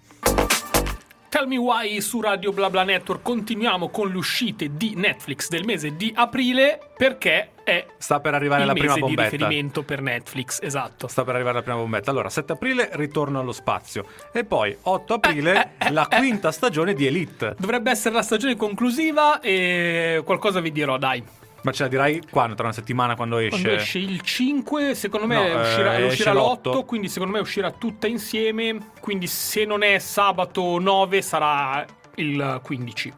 S2: Tell Me Why su Radio BlaBla Network continuiamo con le uscite di Netflix del mese di aprile perché è
S3: sta per arrivare la prima bombetta
S2: di riferimento per Netflix, esatto.
S3: Sta per arrivare la prima bombetta. Allora, 7 aprile ritorno allo spazio e poi 8 aprile eh, eh, la eh, quinta stagione di Elite.
S2: Dovrebbe essere la stagione conclusiva e qualcosa vi dirò, dai.
S3: Ma ce la dirai quando? Tra una settimana quando esce?
S2: Quando esce il 5, secondo me no, uscirà, eh, uscirà l'8, quindi secondo me uscirà tutta insieme. Quindi se non è sabato 9 sarà il 15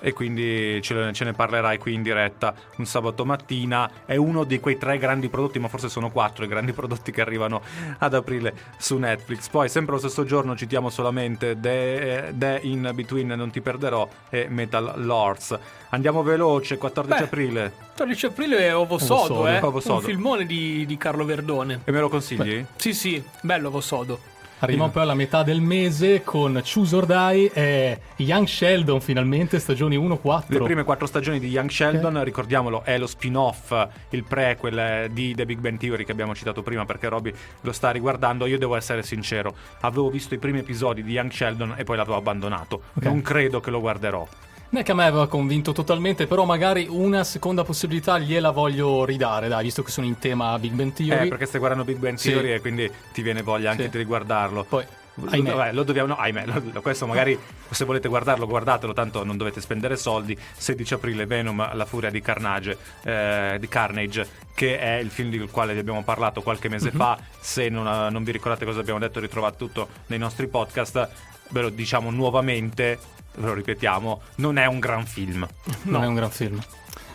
S3: e quindi ce, ce, ne parlerai qui in diretta un sabato mattina. È uno di quei tre grandi prodotti, ma forse sono quattro i grandi prodotti che arrivano ad aprile su Netflix. Poi, sempre lo stesso giorno, citiamo solamente The, The In Between Non Ti Perderò e Metal Lords. Andiamo veloce, 14
S2: Beh,
S3: aprile.
S2: 14 aprile è Ovo Sodo, eh? Ovo Sodo. un filmone di, di, Carlo Verdone.
S3: E me lo consigli?
S2: Beh, sì, sì, bello Ovo Sodo.
S4: Arriviamo poi alla metà del mese con Choose or Die e Young Sheldon finalmente, stagioni 1-4.
S3: Le prime quattro stagioni di Young Sheldon, okay. ricordiamolo, è lo spin-off, il prequel di The Big Bang Theory che abbiamo citato prima perché Robby lo sta riguardando. Io devo essere sincero, avevo visto i primi episodi di Young Sheldon e poi l'avevo abbandonato. Okay. Non credo che lo guarderò.
S4: Non è che a me aveva convinto totalmente, però magari una seconda possibilità gliela voglio ridare, dai, visto che sono in tema Big Bang Theory.
S3: Eh, perché stai guardando Big Bang Theory sì. e quindi ti viene voglia anche sì. di riguardarlo.
S4: Poi
S3: Ahimè. Vabbè, lo dobbiamo, no, ahimè, lo, questo magari se volete guardarlo, guardatelo, tanto non dovete spendere soldi. 16 aprile, Venom, la furia di Carnage, eh, di Carnage, che è il film del quale vi abbiamo parlato qualche mese mm-hmm. fa. Se non, non vi ricordate cosa abbiamo detto, ritrovate tutto nei nostri podcast. Ve lo diciamo nuovamente, ve lo ripetiamo, non è un gran film.
S1: Non è un gran film.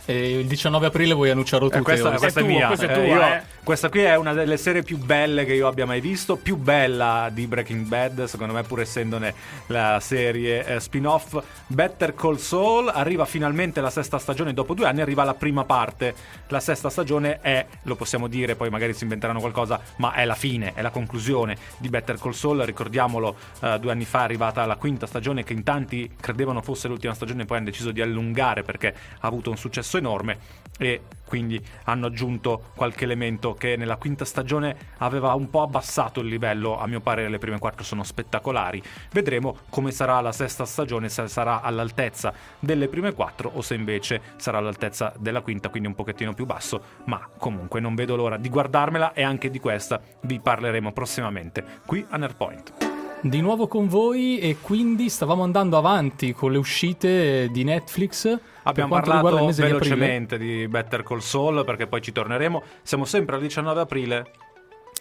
S1: E il 19 aprile vuoi annunciarlo tu. Eh,
S3: questa, questa, è, tuo, mia. Questa, è tua, eh, io, eh. Questa qui è una delle serie più belle che io abbia mai visto. Più bella di Breaking Bad, secondo me, pur essendone la serie eh, spin-off. Better Call Saul. Arriva finalmente la sesta stagione. Dopo due anni arriva la prima parte. La sesta stagione è, lo possiamo dire, poi magari si inventeranno qualcosa, ma è la fine, è la conclusione di Better Call Saul. Ricordiamolo, eh, due anni fa è arrivata la quinta stagione, che in tanti credevano fosse l'ultima stagione, poi hanno deciso di allungare perché ha avuto un successo enorme e quindi hanno aggiunto qualche elemento che nella quinta stagione aveva un po' abbassato il livello, a mio parere le prime quattro sono spettacolari. Vedremo come sarà la sesta stagione, se sarà all'altezza delle prime quattro o se invece sarà all'altezza della quinta, quindi un pochettino più basso, ma comunque non vedo l'ora di guardarmela e anche di questa vi parleremo prossimamente qui a Nerdpoint
S1: di nuovo con voi e quindi stavamo andando avanti con le uscite di Netflix
S3: Abbiamo parlato velocemente di, di, Better Call Saul perché poi ci torneremo. Siamo sempre al 19 aprile.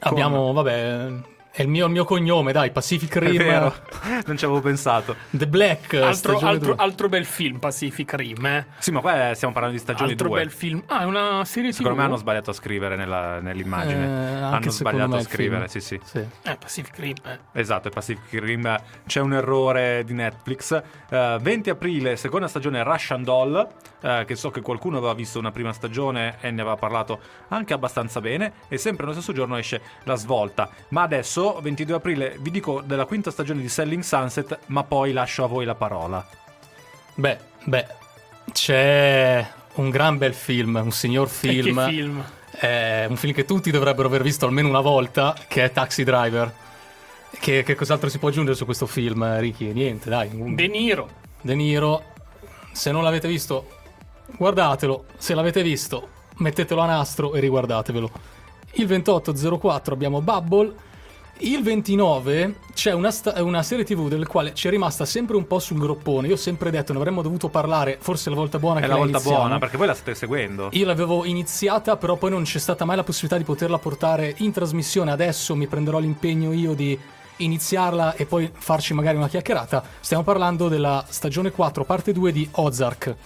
S1: Abbiamo, vabbè, è il mio, il mio, cognome, dai, Pacific Rim. È
S3: vero, non ci avevo pensato.
S1: The Black.
S2: Altro, altro, altro, bel film, Pacific Rim. Eh?
S3: Sì, ma qua stiamo parlando di stagioni
S2: altro
S3: 2.
S2: bel film. Ah, è una serie TV.
S3: Secondo me hanno sbagliato a scrivere nella, nell'immagine. Eh, hanno sbagliato a scrivere, sì, sì,
S2: sì. Eh, Pacific Rim. Eh.
S3: Esatto, è Pacific Rim. C'è un errore di Netflix. Uh, eh, 20 aprile, seconda stagione Russian Doll. Uh, che so che qualcuno aveva visto una prima stagione e ne aveva parlato anche abbastanza bene. E sempre nello stesso giorno esce la svolta. Ma adesso, 22 aprile vi dico della quinta stagione di Selling Sunset, ma poi lascio a voi la parola.
S1: Beh, beh, c'è un gran bel film, un signor film.
S2: Che film?
S1: È un film che tutti dovrebbero aver visto almeno una volta, che è Taxi Driver. Che, che cos'altro si può aggiungere su questo film, Ricky? Niente, dai.
S2: De Niro.
S1: De Niro. Se non l'avete visto, guardatelo. Se l'avete visto, mettetelo a nastro e riguardatevelo. Il 2804 abbiamo Bubble il 29 c'è una, sta- una, serie TV del quale ci è rimasta sempre un po' sul groppone. Io ho sempre detto ne avremmo dovuto parlare, forse la volta buona
S3: è
S1: che
S3: la volta
S1: iniziamo.
S3: buona, perché voi la state seguendo.
S1: Io l'avevo iniziata, però poi non c'è stata mai la possibilità di poterla portare in trasmissione. Adesso mi prenderò l'impegno io di iniziarla e poi farci magari una chiacchierata. Stiamo parlando della stagione 4, parte 2 di Ozark.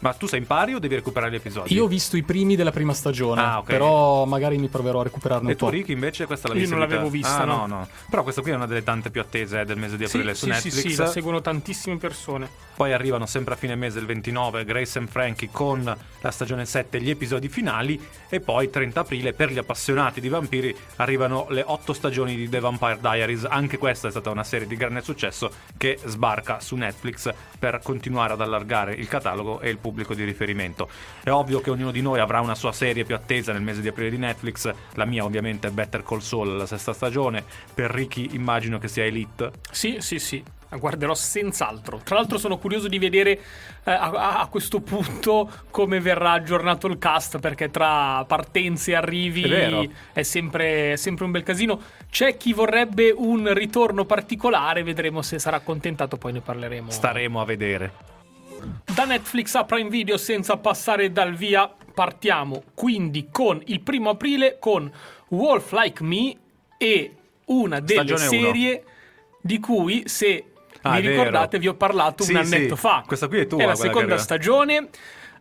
S3: Ma tu sei in pari o devi recuperare gli episodi?
S1: Io ho visto i primi della prima stagione, ah, okay. però magari mi proverò a recuperarne
S3: e
S1: un po'.
S3: E tu Ricky invece questa l'hai vista?
S2: Io non l'avevo vista,
S3: ah,
S2: no.
S3: no, no. Però questa qui è una delle tante più attese eh, del mese di aprile
S2: sì,
S3: su
S2: sì,
S3: Netflix.
S2: Sì, sì, la seguono tantissime persone.
S3: Poi arrivano sempre a fine mese il 29 Grace and Frankie con la stagione 7 gli episodi finali e poi 30 aprile per gli appassionati di vampiri arrivano le 8 stagioni di The Vampire Diaries. Anche questa è stata una serie di grande successo che sbarca su Netflix per continuare ad allargare il catalogo e il pubblico di riferimento. È ovvio che ognuno di noi avrà una sua serie più attesa nel mese di aprile di Netflix. La mia ovviamente è Better Call Saul, la sesta stagione. Per Ricky immagino che sia Elite.
S2: Sì, sì, sì guarderò senz'altro. Tra l'altro sono curioso di vedere eh, a, a, questo punto come verrà aggiornato il cast perché tra partenze e arrivi è, è, sempre, è, sempre, un bel casino. C'è chi vorrebbe un ritorno particolare, vedremo se sarà accontentato, poi ne parleremo.
S3: Staremo a vedere.
S2: Da Netflix a Prime Video senza passare dal via, partiamo quindi con il primo aprile con Wolf Like Me e una delle Stagione serie 1. di cui se Ah, Vi ricordate, vi ho parlato sì, un annetto
S3: sì.
S2: fa.
S3: Questa qui è tua. È
S2: la seconda stagione.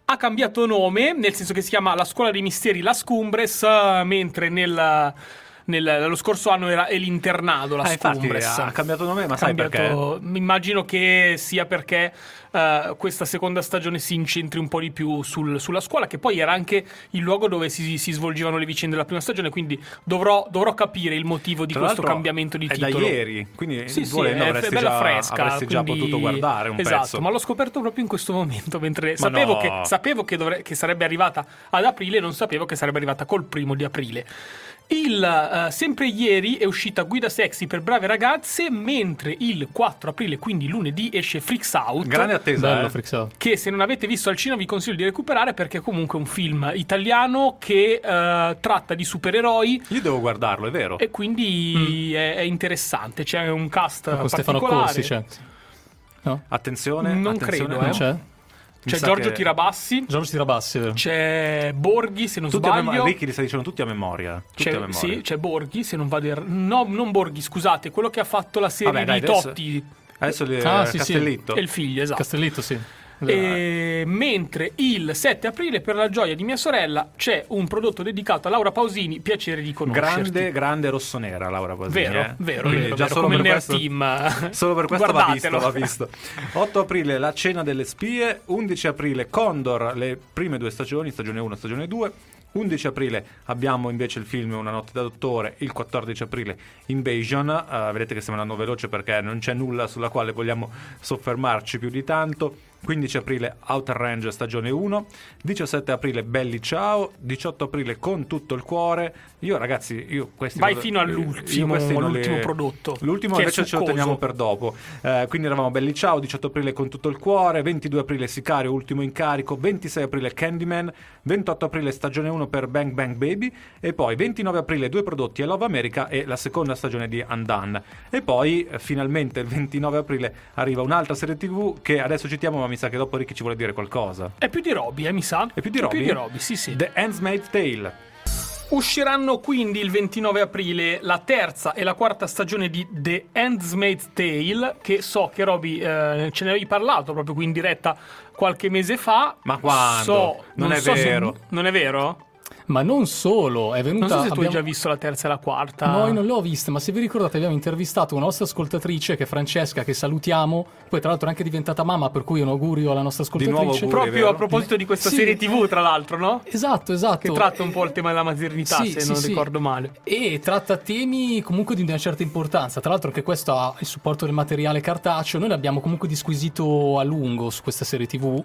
S2: Ha cambiato nome, nel senso che si chiama La Scuola dei Misteri Las Cumbres, mentre nel nel, lo scorso anno era l'internado la ah, Scumbres.
S3: ha cambiato nome, ma sai cambiato,
S2: perché? Immagino che sia perché uh, questa seconda stagione si incentri un po' di più sul, sulla scuola, che poi era anche il luogo dove si, si, svolgevano le vicende della prima stagione, quindi dovrò, dovrò capire il motivo di Tra questo cambiamento di
S3: è
S2: titolo.
S3: È da ieri, quindi sì, sì, è, è bella già, fresca. Avresti quindi... già potuto guardare un
S2: esatto,
S3: pezzo.
S2: ma l'ho scoperto proprio in questo momento, mentre sapevo, no. che, sapevo che, dovre- che sarebbe arrivata ad aprile, non sapevo che sarebbe arrivata col primo di aprile. Il, uh, sempre ieri è uscita Guida Sexy per brave ragazze, mentre il 4 aprile, quindi lunedì, esce Freaks Out.
S3: Grande attesa,
S1: Bello,
S3: eh.
S1: Freaks Out.
S2: Che se non avete visto al cinema vi consiglio di recuperare perché è comunque un film italiano che uh, tratta di supereroi.
S3: Io devo guardarlo, è vero.
S2: E quindi mm. è, è, interessante. C'è un cast
S1: Con
S2: Stefano
S1: Corsi, c'è.
S3: No? Attenzione,
S2: non
S3: attenzione,
S2: credo,
S3: non
S2: eh.
S1: c'è.
S2: C'è Giorgio che... Tirabassi.
S1: Giorgio Tirabassi, vero?
S2: C'è Borghi, se non
S3: tutti
S2: sbaglio.
S3: A mem- Ricky li sta dicendo tutti a memoria. Tutti
S2: c'è,
S3: a memoria.
S2: Sì, c'è Borghi, se non vado er- No, non Borghi, scusate, quello che ha fatto la serie
S3: Vabbè,
S2: di
S3: dai, adesso...
S2: Totti.
S3: Adesso li...
S1: Ah, sì,
S3: Castellitto.
S2: Sì. E il figlio, esatto.
S1: Castellitto, sì.
S2: E mentre il 7 aprile, per la gioia di mia sorella, c'è un prodotto dedicato a Laura Pausini. Piacere di conoscerti.
S3: Grande, grande rossonera, Laura Pausini.
S2: Vero,
S3: eh?
S2: vero,
S3: Quindi
S2: vero,
S3: già
S2: vero,
S3: solo
S2: come
S3: per questo,
S2: team.
S3: Solo per questo va visto, va visto. 8 aprile, la cena delle spie. 11 aprile, Condor, le prime due stagioni, stagione 1 e stagione 2. 11 aprile abbiamo invece il film Una notte da dottore, il 14 aprile Invasion, uh, vedete che stiamo andando veloce perché non c'è nulla sulla quale vogliamo soffermarci più di tanto. 15 aprile Outer Range stagione 1, 17 aprile Belli Ciao, 18 aprile Con tutto il cuore. Io ragazzi, io questi
S2: Vai
S3: non-
S2: fino all'ultimo,
S3: io
S2: all'ultimo
S3: li-
S2: prodotto.
S3: L'ultimo
S2: è
S3: invece ce lo teniamo per dopo. Eh, quindi eravamo Belli Ciao, 18 aprile Con tutto il cuore, 22 aprile Sicario, ultimo incarico, 26 aprile Candyman, 28 aprile stagione 1 per Bang Bang Baby e poi 29 aprile due prodotti a Love America e la seconda stagione di Undone. E poi eh, finalmente il 29 aprile arriva un'altra serie TV che adesso citiamo ma mi sa che dopo Ricky ci vuole dire qualcosa.
S2: È più di Roby, eh, mi sa.
S3: È più di Roby?
S2: Più di Roby, sì, sì.
S3: The Handmaid's Tale.
S2: Usciranno quindi il 29 aprile la terza e la quarta stagione di The Handmaid's Tale, che so che Roby eh, ce ne avevi parlato proprio qui in diretta qualche mese fa.
S3: Ma quando?
S2: So,
S3: Non è
S2: so se-
S3: vero.
S2: non è vero?
S1: Ma non solo, è venuta...
S2: Non so se tu hai
S1: abbiamo-
S2: già visto la terza e la quarta.
S1: No, io non le ho viste, ma se vi ricordate abbiamo intervistato una nostra ascoltatrice che è Francesca, che salutiamo, poi tra l'altro è anche diventata mamma, per cui un augurio alla nostra
S3: Di nuovo
S1: ascoltatrice.
S3: auguri.
S2: Proprio
S3: vero?
S2: a proposito di questa
S1: Sì.
S2: serie TV, tra l'altro, no?
S1: Esatto, esatto.
S2: Che tratta un po' il tema della maternità,
S1: Sì,
S2: se
S1: sì,
S2: non
S1: sì.
S2: ricordo male.
S1: E tratta temi comunque di una certa importanza. Tra l'altro, che questo ha il supporto del materiale cartaceo. Noi l'abbiamo comunque disquisito a lungo su questa serie TV.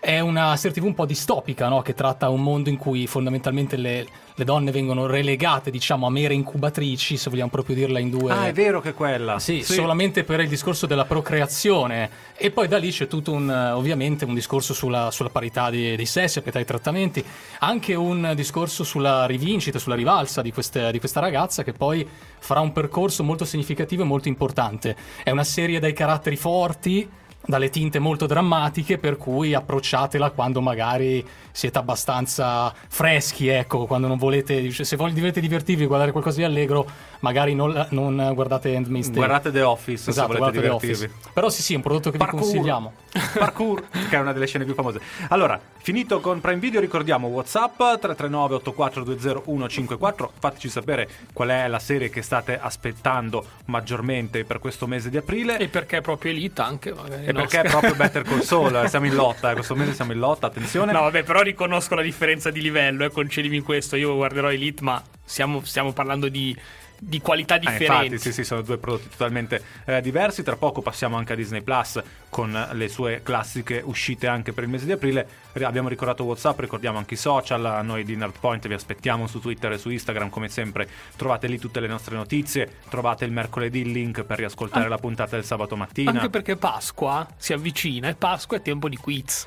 S1: È una serie TV un po' distopica, no? Che tratta un mondo in cui fondamentalmente le, le donne vengono relegate, diciamo, a mere incubatrici, se vogliamo proprio dirla in due.
S3: Ah, è vero che è quella.
S1: Sì, solamente per il discorso della procreazione. E poi da lì c'è tutto un, ovviamente, un discorso sulla, sulla parità di- dei sessi, parità dei trattamenti, anche un discorso sulla rivincita, sulla rivalsa di, queste- di questa ragazza che poi farà un percorso molto significativo e molto importante. È una serie dai caratteri forti, dalle tinte molto drammatiche, per cui approcciatela quando magari siete abbastanza freschi, ecco, quando non volete, se vol- volete divertirvi, guardare qualcosa di allegro, magari non, non guardate Handmaid's Tale.
S3: Guardate The Office
S1: Esatto,
S3: se volete divertirvi.
S1: Office. Però sì, sì, è un prodotto che
S3: Parkour.
S1: vi consigliamo.
S3: Parkour, che è una delle scene più famose. Allora, finito con Prime Video, ricordiamo WhatsApp 339 8420 154. Fateci sapere qual è la serie che state aspettando maggiormente per questo mese di aprile.
S2: E perché è proprio Elite anche, magari.
S3: E perché è proprio Better Call Saul, siamo in lotta, eh, questo mese siamo in lotta, attenzione.
S2: No, vabbè, però riconosco la differenza di livello, eh, concedimi questo. Io guarderò Elite, ma siamo, stiamo parlando di, di qualità
S3: Eh,
S2: differenti.
S3: infatti, sì, sì, sono due prodotti totalmente eh, diversi. Tra poco passiamo anche a Disney Plus con le sue classiche uscite anche per il mese di aprile. Ri- Abbiamo ricordato WhatsApp, ricordiamo anche i social. Noi di Nerdpoint vi aspettiamo su Twitter e su Instagram, come sempre. Trovate lì tutte le nostre notizie. Trovate il mercoledì il link per riascoltare
S2: Ah.
S3: la puntata del sabato mattina.
S2: Anche perché Pasqua si avvicina e Pasqua è tempo di quiz.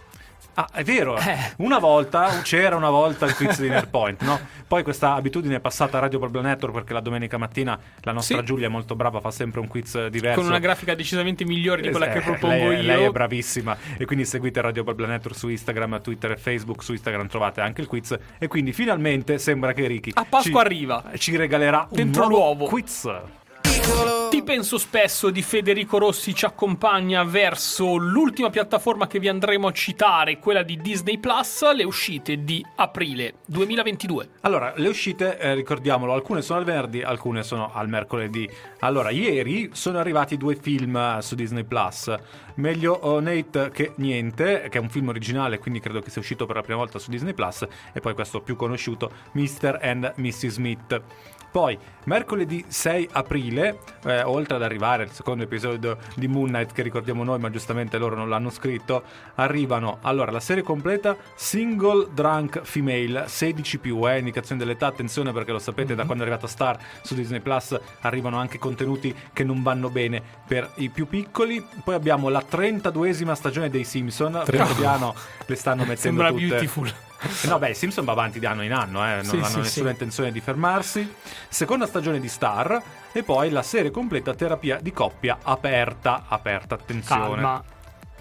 S3: Ah, è vero.
S2: Eh.
S3: Una volta c'era una volta il quiz di Nerdpoint, no? Poi questa abitudine è passata a Radio Problem Network perché la domenica mattina la nostra
S2: Sì.
S3: Giulia è molto brava, fa sempre un quiz diverso.
S2: Con una grafica decisamente migliore di quella che
S3: Eh,
S2: propongo
S3: lei,
S2: io.
S3: lei è bravissima e quindi seguite Radio Problem Network su Instagram, Twitter e Facebook. Su Instagram trovate anche il quiz e quindi finalmente sembra che Ricky
S2: A Pasqua
S3: ci,
S2: arriva.
S3: ci regalerà un
S2: Dentro
S3: nuovo
S2: l'uovo.
S3: quiz.
S2: Ti penso spesso di Federico Rossi ci accompagna verso l'ultima piattaforma che vi andremo a citare, quella di Disney Plus, le uscite di aprile 2022.
S3: Allora, le uscite, eh, ricordiamolo, alcune sono al venerdì, alcune sono al mercoledì. Allora, ieri sono arrivati due film eh, su Disney Plus. Meglio oh, Nate che niente, che è un film originale, quindi credo che sia uscito per la prima volta su Disney Plus. E poi questo più conosciuto, Mr. and Mrs. Smith. Poi, mercoledì 6 aprile, eh, oltre ad arrivare il secondo episodio di Moon Knight che ricordiamo noi, ma giustamente loro non l'hanno scritto, arrivano allora la serie completa Single Drunk Female 16 più, eh, indicazione dell'età, attenzione perché lo sapete mm-hmm. da quando è arrivata Star su Disney Plus arrivano anche contenuti che non vanno bene per i più piccoli. Poi abbiamo la 32esima stagione dei Simpson, piano piano le stanno mettendo
S2: Sembra
S3: tutte.
S2: beautiful.
S3: No, beh, Simpson va avanti di anno in anno, eh, non sì, hanno sì, nessuna sì. intenzione di fermarsi. Seconda stagione di Star e poi la serie completa terapia di coppia aperta. Aperta, attenzione.
S2: Calma.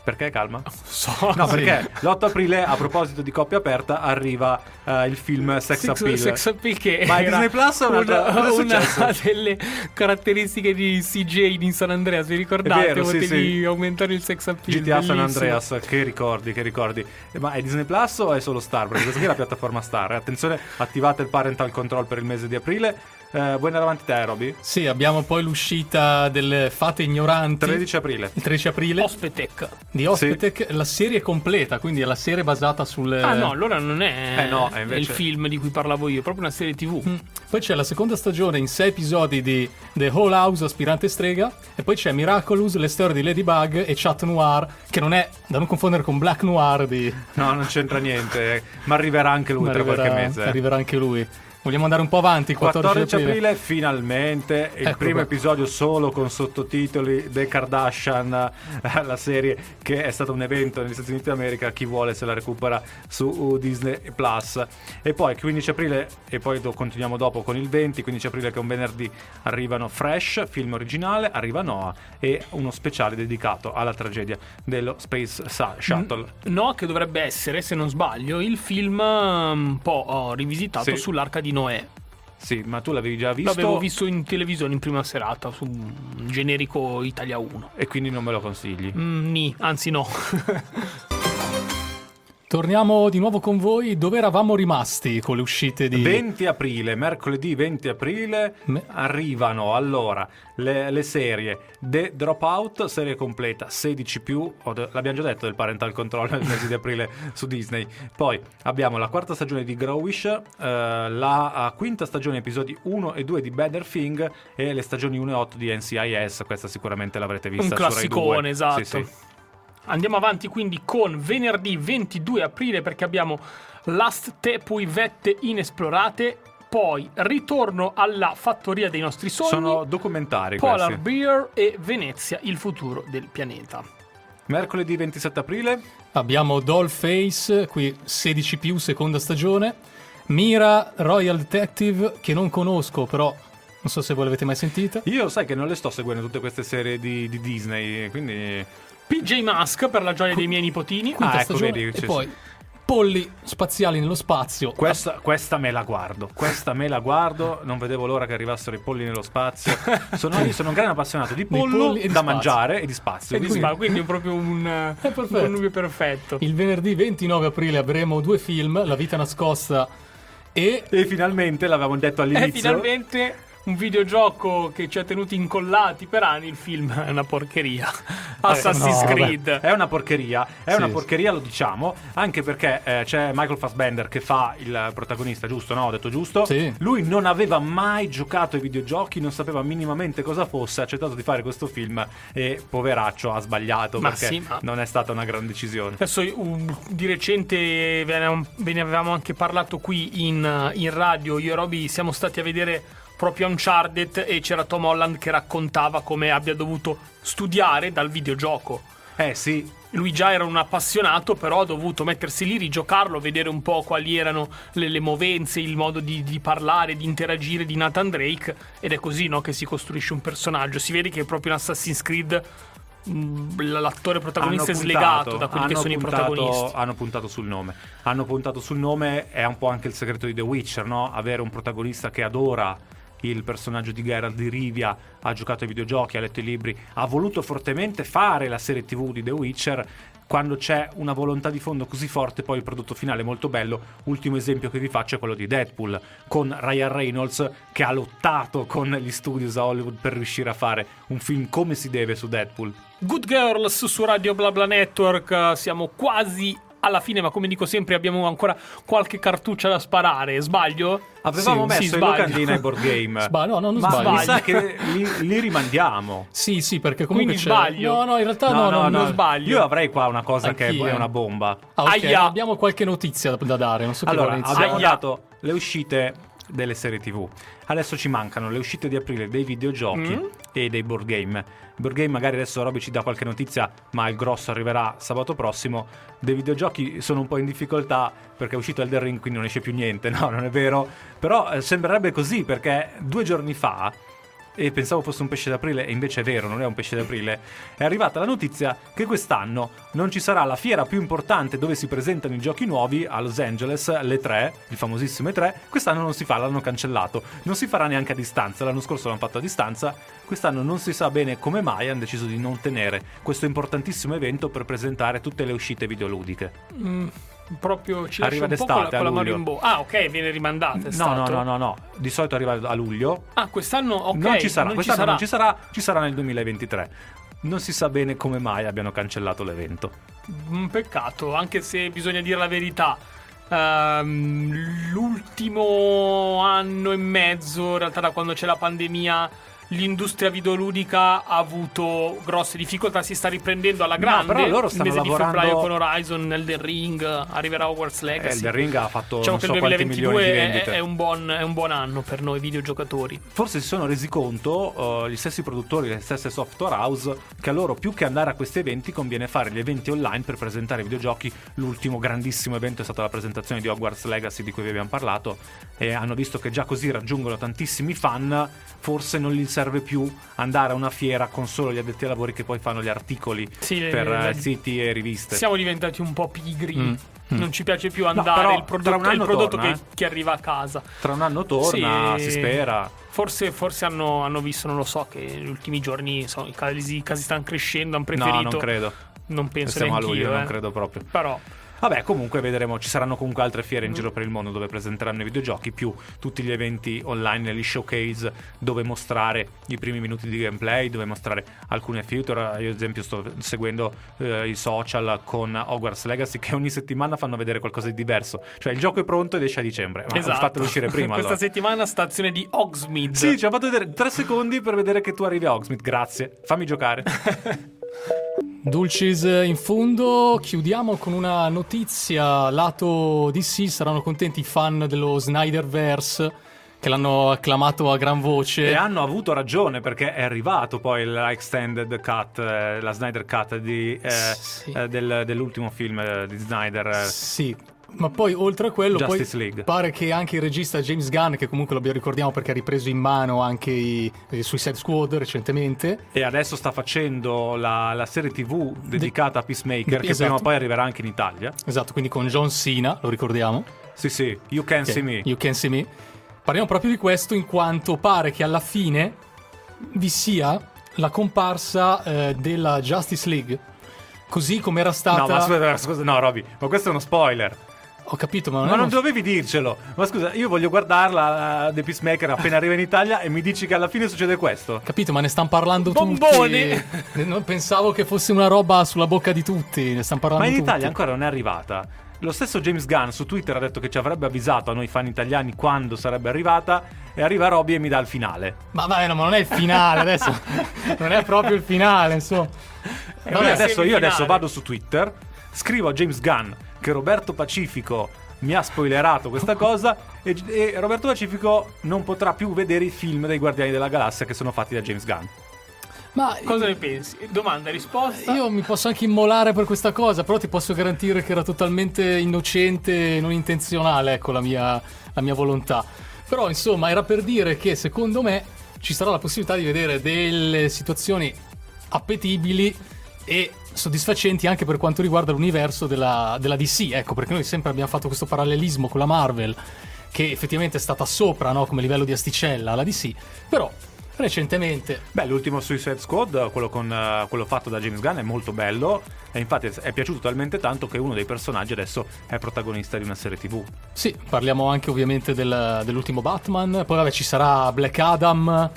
S3: Perché calma?
S2: So,
S3: no, sì. perché l'8 aprile, a proposito di coppia aperta, arriva uh, il film Sex Six,
S2: Appeal. Sex Appeal che
S3: Ma Disney Plus è una,
S2: una delle caratteristiche di CJ in San Andreas. Vi ricordate?
S3: Vero, Potevi
S2: sì, aumentare il Sex Appeal.
S3: GTA Bellissimo. San Andreas, che ricordi, che ricordi. Ma è Disney Plus o è solo Star? Perché questa qui è la piattaforma Star. Attenzione, attivate il parental control per il mese di aprile eh, vuoi andare avanti te, Roby?
S4: Sì, abbiamo poi l'uscita delle Fate Ignoranti.
S3: 13 aprile.
S4: Il 13 aprile.
S2: Ospetec.
S4: Di Ospetec, sì. la serie completa, quindi è la serie basata sul...
S2: Ah no, allora non è, eh no, è invece... il film di cui parlavo io, è proprio una serie tv. Mm.
S4: Poi c'è la seconda stagione in sei episodi di The Whole House, Aspirante Strega, e poi c'è Miraculous, le storie di Ladybug e Chat Noir, che non è da non confondere con Black Noir di...
S3: No, non c'entra niente, ma arriverà anche lui ma tra
S4: arriverà,
S3: qualche mese.
S4: Arriverà anche lui. Vogliamo andare un po' avanti? 14,
S3: 14 aprile. aprile finalmente il ecco primo qua. episodio solo con sottotitoli The Kardashian, la serie che è stato un evento negli Stati Uniti d'America. Chi vuole se la recupera su Disney Plus. E poi 15 aprile, e poi do, continuiamo dopo con il 20. 15 aprile, che è un venerdì, arrivano Fresh, film originale, arriva Noah e uno speciale dedicato alla tragedia dello Space Shuttle.
S2: Noah, che dovrebbe essere, se non sbaglio, il film un po' oh, rivisitato sì. sull'arca di di Noè.
S3: Sì, ma tu l'avevi già visto?
S2: L'avevo visto in televisione in prima serata su un generico Italia 1.
S3: E quindi non me lo consigli?
S2: Mm, ni, anzi no.
S4: Torniamo di nuovo con voi. Dove eravamo rimasti con le uscite di
S3: 20 aprile, mercoledì 20 aprile Me... arrivano allora le, le, serie The Dropout, serie completa 16 più, l'abbiamo già detto del parental control nel mese di aprile su Disney. Poi abbiamo la quarta stagione di Growish, eh, la quinta stagione episodi 1 e 2 di Better Thing e le stagioni 1 e 8 di NCIS, questa sicuramente l'avrete vista
S2: Un classicone, esatto. Sì, sì. Andiamo avanti quindi con venerdì 22 aprile perché abbiamo Last Tepui Vette Inesplorate, poi Ritorno alla fattoria dei nostri sogni.
S3: Sono documentari
S2: Polar
S3: questi.
S2: Beer e Venezia, il futuro del pianeta.
S3: Mercoledì 27 aprile
S4: abbiamo Dollface, qui 16 più, seconda stagione. Mira Royal Detective, che non conosco, però non so se voi l'avete mai sentita.
S3: Io sai che non le sto seguendo tutte queste serie di, di Disney, quindi
S2: PJ Mask per la gioia dei miei nipotini.
S4: Quinta ah, ecco, vedi, e poi polli spaziali nello spazio.
S3: Questa, questa, me la guardo, questa me la guardo, non vedevo l'ora che arrivassero i polli nello spazio. Sono, io sono un grande appassionato di pollo di da spazio. mangiare e di spazio.
S2: E di quindi, quindi è proprio un, è perfetto. un nubio perfetto.
S4: Il venerdì 29 aprile avremo due film, La vita nascosta e...
S3: E finalmente, l'avevamo detto all'inizio... E
S2: finalmente un videogioco che ci ha tenuti incollati per anni, il film è una porcheria. Assassin's no, Creed.
S3: Vabbè. È una porcheria, è sì, una porcheria, lo diciamo, anche perché eh, c'è Michael Fassbender che fa il protagonista, giusto? No, ho detto giusto?
S4: Sì.
S3: Lui non aveva mai giocato ai videogiochi, non sapeva minimamente cosa fosse, ha accettato di fare questo film e poveraccio ha sbagliato ma perché sì, ma... non è stata una gran decisione.
S2: Adesso um, di recente ve ne avevamo anche parlato qui in, in radio, io e Roby siamo stati a vedere proprio Uncharted e c'era Tom Holland che raccontava come abbia dovuto studiare dal videogioco.
S3: Eh sì.
S2: Lui già era un appassionato, però ha dovuto mettersi lì, rigiocarlo, vedere un po' quali erano le, le movenze, il modo di, di, parlare, di interagire di Nathan Drake. Ed è così no, che si costruisce un personaggio. Si vede che è proprio in Assassin's Creed l'attore protagonista puntato, è slegato da quelli che sono puntato, i protagonisti.
S3: Hanno puntato sul nome. Hanno puntato sul nome, è un po' anche il segreto di The Witcher, no? Avere un protagonista che adora il personaggio di Geralt di Rivia ha giocato ai videogiochi, ha letto i libri, ha voluto fortemente fare la serie TV di The Witcher. Quando c'è una volontà di fondo così forte, poi il prodotto finale è molto bello. Ultimo esempio che vi faccio è quello di Deadpool, con Ryan Reynolds che ha lottato con gli studios a Hollywood per riuscire a fare un film come si deve su Deadpool.
S2: Good Girls su Radio BlaBla Network, siamo quasi alla fine, ma come dico sempre, abbiamo ancora qualche cartuccia da sparare. Sbaglio?
S3: Avevamo
S2: Sì,
S3: messo
S2: sì,
S3: i
S2: sbaglio.
S3: locandini ai board game.
S1: Sba- no, no, non
S3: ma
S1: sbaglio.
S3: mi sa che li, li rimandiamo.
S1: Sì, sì, perché comunque
S2: Quindi
S1: c'è...
S2: sbaglio?
S1: No, no, in realtà no, no,
S2: non sbaglio.
S3: Io avrei qua una cosa che
S1: Anch'io.
S3: è una bomba.
S1: Ah, ok,
S2: Aia.
S1: abbiamo qualche notizia da, da dare, non so chi
S3: Allora, abbiamo dato le uscite delle serie TV. Adesso ci mancano le uscite di aprile dei videogiochi
S2: Mm.
S3: e dei board game. Board game magari adesso Roby ci dà qualche notizia, ma il grosso arriverà sabato prossimo. Dei videogiochi sono un po' in difficoltà perché è uscito Elden Ring, quindi non esce più niente. No, non è vero. Però eh, sembrerebbe così perché due giorni fa e pensavo fosse un pesce d'aprile e invece è vero, non è un pesce d'aprile, è arrivata la notizia che quest'anno non ci sarà la fiera più importante dove si presentano i giochi nuovi a Los Angeles, le 3, il famosissimo E3, quest'anno non si fa, l'hanno cancellato, non si farà neanche a distanza, l'anno scorso l'hanno fatto a distanza, quest'anno non si sa bene come mai hanno deciso di non tenere questo importantissimo evento per presentare tutte le uscite videoludiche.
S2: Mm, proprio ci
S3: Arriva
S2: con la,
S3: d'estate,
S2: con la mano
S3: luglio.
S2: Ah, ok, viene rimandata.
S3: No, no, no, no, no, di solito arriva a luglio,
S2: Ah, quest'anno ok.
S3: non ci sarà,
S2: non
S3: quest'anno
S2: ci sarà.
S3: non ci sarà, ci sarà nel 2023. Non si sa bene come mai abbiano cancellato l'evento.
S2: Un peccato, anche se bisogna dire la verità. Ehm, l'ultimo anno e mezzo, in realtà, da quando c'è la pandemia, l'industria videoludica ha avuto grosse difficoltà. Si sta riprendendo alla
S3: No,
S2: grande.
S3: però loro
S2: Il
S3: stanno
S2: mese
S3: lavorando-
S2: di febbraio con Horizon, Elden Ring, arriverà Hogwarts Legacy.
S3: Elden Ring ha fatto
S2: Diciamo
S3: non so
S2: il
S3: quanti milioni di
S2: 2022 è, è un buon, è un buon anno per noi videogiocatori.
S3: Forse si sono resi conto eh, gli stessi produttori, le stesse software house, che a loro più che andare a questi eventi conviene fare gli eventi online per presentare i videogiochi. L'ultimo grandissimo evento è stata la presentazione di Hogwarts Legacy di cui vi abbiamo parlato e hanno visto che già così raggiungono tantissimi fan, forse non gli serve più andare a una fiera con solo gli addetti ai lavori che poi fanno gli articoli
S2: Sì,
S3: per
S2: le-
S3: eh, siti e riviste.
S2: Siamo diventati un po' pigri.
S1: Mm,
S2: Non ci piace più andare
S3: però
S2: il prodotto, è il prodotto
S3: torna,
S2: che,
S3: eh.
S2: che arriva a casa.
S3: Tra un anno torna,
S2: Sì.
S3: si spera.
S2: Forse, forse hanno, hanno visto, non lo so, che negli ultimi giorni insomma, i, casi, i casi stanno crescendo. Hanno preferito.
S3: No, non credo.
S2: Non penso
S3: Siamo a luglio,
S2: io.
S3: non
S2: eh.
S3: credo proprio.
S2: Però.
S3: Vabbè, comunque vedremo, ci saranno comunque altre fiere in giro per il mondo dove presenteranno i videogiochi, più tutti gli eventi online, gli showcase dove mostrare i primi minuti di gameplay, dove mostrare alcune feature. Io ad esempio sto seguendo eh, i social con Hogwarts Legacy che ogni settimana fanno vedere qualcosa di diverso. Cioè il gioco è pronto ed esce a dicembre, ma
S2: esatto.
S3: fatelo uscire prima.
S2: Questa
S3: allora.
S2: settimana stazione di Hogsmeade.
S3: Sì, ci ha fatto vedere tre secondi per vedere che tu arrivi a Hogsmeade, grazie. Fammi giocare.
S1: Dulcis in fondo, chiudiamo con una notizia lato DC, saranno contenti i fan dello Snyderverse che l'hanno acclamato a gran voce.
S3: E hanno avuto ragione perché è arrivato poi la extended cut, eh, la Snyder cut di, eh,
S1: Sì.
S3: eh, del- dell'ultimo film eh, di Snyder.
S1: Sì, ma poi oltre a quello pare che anche il regista James Gunn, che comunque lo ricordiamo perché ha ripreso in mano anche i, i Suicide Squad recentemente,
S3: E adesso sta facendo la, la serie TV dedicata a Peacemaker,
S1: De-
S3: che
S1: esatto.
S3: prima o poi arriverà anche in Italia.
S1: esatto, quindi con John Cena, lo ricordiamo.
S3: Sì, sì, You Can
S1: Ok,
S3: See Me.
S1: You Can See Me. Parliamo proprio di questo in quanto pare che alla fine vi sia la comparsa eh, della Justice League. Così come era stata...
S3: No, ma scusa, scusa, no, Roby, ma questo è uno spoiler.
S1: Ho capito, ma non
S3: Ma non dovevi dircelo. Ma scusa, io voglio guardarla uh, The Peacemaker appena arriva in Italia e mi dici che alla fine succede questo.
S1: Capito, ma ne stanno parlando
S2: Bombone!
S1: tutti. Non pensavo che fosse una roba sulla bocca di tutti. Ne stanno parlando
S3: Ma in
S1: tutti.
S3: Italia ancora non è arrivata. Lo stesso James Gunn su Twitter ha detto che ci avrebbe avvisato a noi fan italiani quando sarebbe arrivata e arriva Roby e mi dà il finale.
S1: Ma vai, no, ma non è il finale adesso. non è proprio il finale, insomma.
S3: Io
S2: una
S3: adesso, io adesso vado su Twitter, scrivo a James Gunn che Roberto Pacifico mi ha spoilerato questa cosa e, e Roberto Pacifico non potrà più vedere i film dei Guardiani della Galassia che sono fatti da James Gunn.
S1: Ma
S2: Cosa ne pensi? Domanda e risposta.
S1: io mi posso anche immolare per questa cosa, però ti posso garantire che era totalmente innocente e non intenzionale, ecco, la mia, la mia volontà. Però, insomma, era per dire che secondo me ci sarà la possibilità di vedere delle situazioni appetibili e soddisfacenti anche per quanto riguarda l'universo della, della DC, ecco, perché noi sempre abbiamo fatto questo parallelismo con la Marvel, che effettivamente è stata sopra, no, come livello di asticella alla DC, però recentemente
S3: Beh, l'ultimo Suicide Squad, quello, con, eh, quello fatto da James Gunn, è molto bello e infatti è piaciuto talmente tanto che uno dei personaggi adesso è protagonista di una serie TV.
S1: Sì, parliamo anche ovviamente del- dell'ultimo Batman. Poi vabbè ci sarà Black Adam,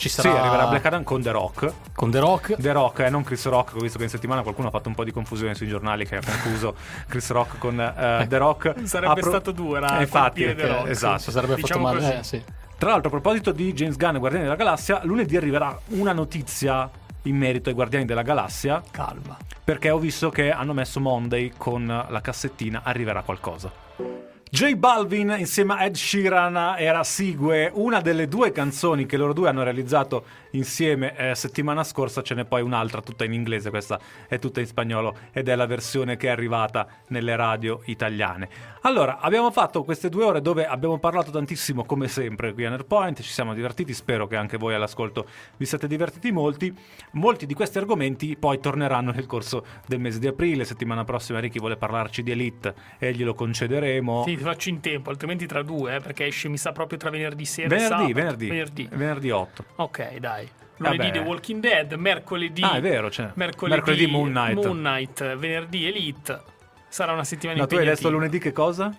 S4: Ci sarà...
S3: Sì, arriverà Black Adam con The Rock.
S4: Con The Rock.
S3: The Rock, eh, non Chris Rock, ho visto che in settimana qualcuno ha fatto un po' di confusione sui giornali che ha confuso Chris Rock con uh, The Rock.
S2: Sarebbe Apro... stato due, era
S3: Infatti,
S2: The Rock.
S3: esatto.
S4: Sarebbe diciamo fatto male, eh, sì.
S3: Tra l'altro, a proposito di James Gunn e Guardiani della Galassia, lunedì arriverà una notizia in merito ai Guardiani della Galassia.
S2: Calma.
S3: Perché ho visto che hanno messo Monday con la cassettina, arriverà qualcosa. J Balvin insieme a Ed Sheeran era Sigue, una delle due canzoni che loro due hanno realizzato insieme eh, settimana scorsa, ce n'è poi un'altra tutta in inglese, questa è tutta in spagnolo ed è la versione che è arrivata nelle radio italiane. Allora, abbiamo fatto queste due ore dove abbiamo parlato tantissimo come sempre qui a Nerdpoint, ci siamo divertiti, spero che anche voi all'ascolto vi siate divertiti molti. Molti di questi argomenti poi torneranno nel corso del mese di aprile, settimana prossima Ricky vuole parlarci di Elite e glielo concederemo.
S2: Sì, ti faccio in tempo, altrimenti tra due, eh, perché esce mi sa proprio tra venerdì sera
S3: venerdì,
S2: e sabato.
S3: Venerdì,
S2: venerdì.
S3: Venerdì 8.
S2: Ok, dai. Lunedì
S3: Vabbè.
S2: The Walking Dead, mercoledì...
S3: Ah, è vero, cioè.
S2: Mercoledì,
S3: mercoledì Moon Knight.
S2: Moon Knight, venerdì Elite. Sarà una settimana
S3: No, tu hai
S2: impegnativa.
S3: detto lunedì che cosa?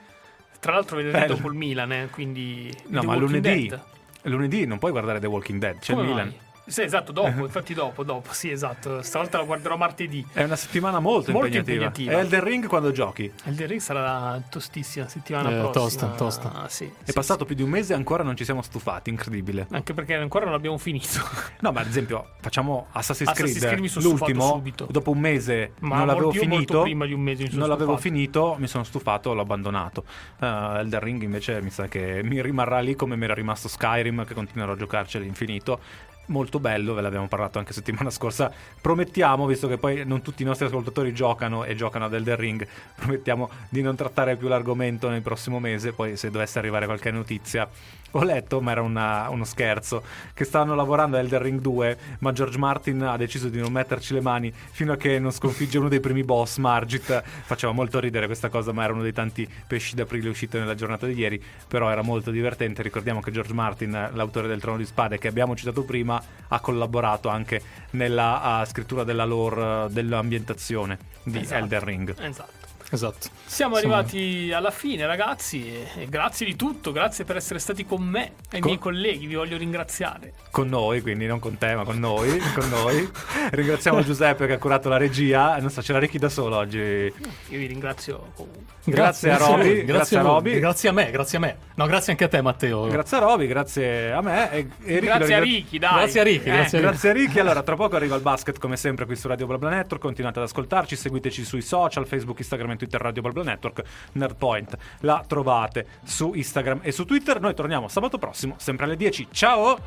S2: Tra l'altro venerdì dopo il Milan, eh, quindi...
S3: No,
S2: The
S3: ma
S2: Walking
S3: lunedì,
S2: Dead.
S3: lunedì non puoi guardare The Walking Dead, c'è
S2: Come
S3: il Milan.
S2: mai? Sì, esatto, dopo, infatti dopo, dopo, sì, esatto. Stavolta la guarderò martedì.
S3: È una settimana molto,
S2: Molto
S3: impegnativa.
S2: impegnativa.
S3: È Elden Ring quando giochi.
S2: Elden Ring sarà tostissima settimana
S4: Eh,
S2: prossima.
S4: tosta, tosta.
S2: Ah, sì,
S3: È
S2: sì,
S3: passato più di un mese e ancora non ci siamo stufati, incredibile.
S2: sì. Anche perché ancora non abbiamo finito.
S3: No, ma ad esempio, facciamo Assassin's,
S2: Assassin's
S3: Creed,
S2: Creed mi sono
S3: l'ultimo,
S2: subito.
S3: dopo un mese
S2: Ma
S3: non l'avevo
S2: io
S3: finito.
S2: prima di un mese mi sono
S3: non l'avevo
S2: stufato.
S3: finito, mi sono stufato, l'ho abbandonato. Uh, Elden Ring invece mi sa che mi rimarrà lì come mi era rimasto Skyrim, che continuerò a giocarci all'infinito. Molto bello, ve l'abbiamo parlato anche settimana scorsa. Promettiamo, visto che poi non tutti i nostri ascoltatori giocano e giocano ad Elden Ring, promettiamo di non trattare più l'argomento nel prossimo mese. Poi, se dovesse arrivare qualche notizia, ho letto, ma era una- uno scherzo, che stanno lavorando a Elden Ring 2, ma George Martin ha deciso di non metterci le mani fino a che non sconfigge uno dei primi boss, Margit. Faceva molto ridere questa cosa, ma era uno dei tanti pesci d'aprile usciti nella giornata di ieri, però era molto divertente. Ricordiamo che George Martin, l'autore del Trono di Spade che abbiamo citato prima, ha collaborato anche nella ah, scrittura della lore, eh, dell'ambientazione di
S2: Esatto.
S3: Elden Ring.
S2: Esatto.
S4: Esatto.
S2: Siamo
S4: Insomma,
S2: arrivati alla fine, ragazzi. E grazie di tutto, grazie per essere stati con me e i
S3: Con-
S2: miei colleghi. Vi voglio ringraziare.
S3: Con noi, quindi non con te, ma con noi. con noi. Ringraziamo Giuseppe che ha curato la regia. Non so, c'era Ricky da solo oggi.
S2: Io vi ringrazio comunque.
S3: Grazie a Roby,
S4: voi,
S3: grazie a Roby.
S4: Grazie a me, grazie a me. No, grazie anche a te, Matteo.
S3: Grazie a Roby, grazie a me. E, e Ricky
S2: Grazie a Ricky, dai.
S4: Grazie a Ricky,
S2: Eh,
S4: grazie a
S3: Grazie a Ricky. Allora, tra poco arriva il basket, come sempre, qui su Radio BlaBla Network. Continuate ad ascoltarci, seguiteci sui social, Facebook, Instagram e Twitter Radio BlaBla Network. Nerdpoint la trovate su Instagram e su Twitter. Noi torniamo sabato prossimo, sempre alle 10. Ciao!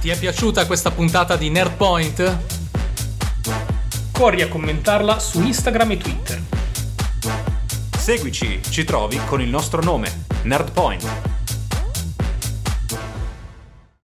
S4: Ti è piaciuta questa puntata di Nerdpoint?
S2: Corri a commentarla su Instagram e Twitter.
S3: Seguici, ci trovi con il nostro nome, Nerdpoint.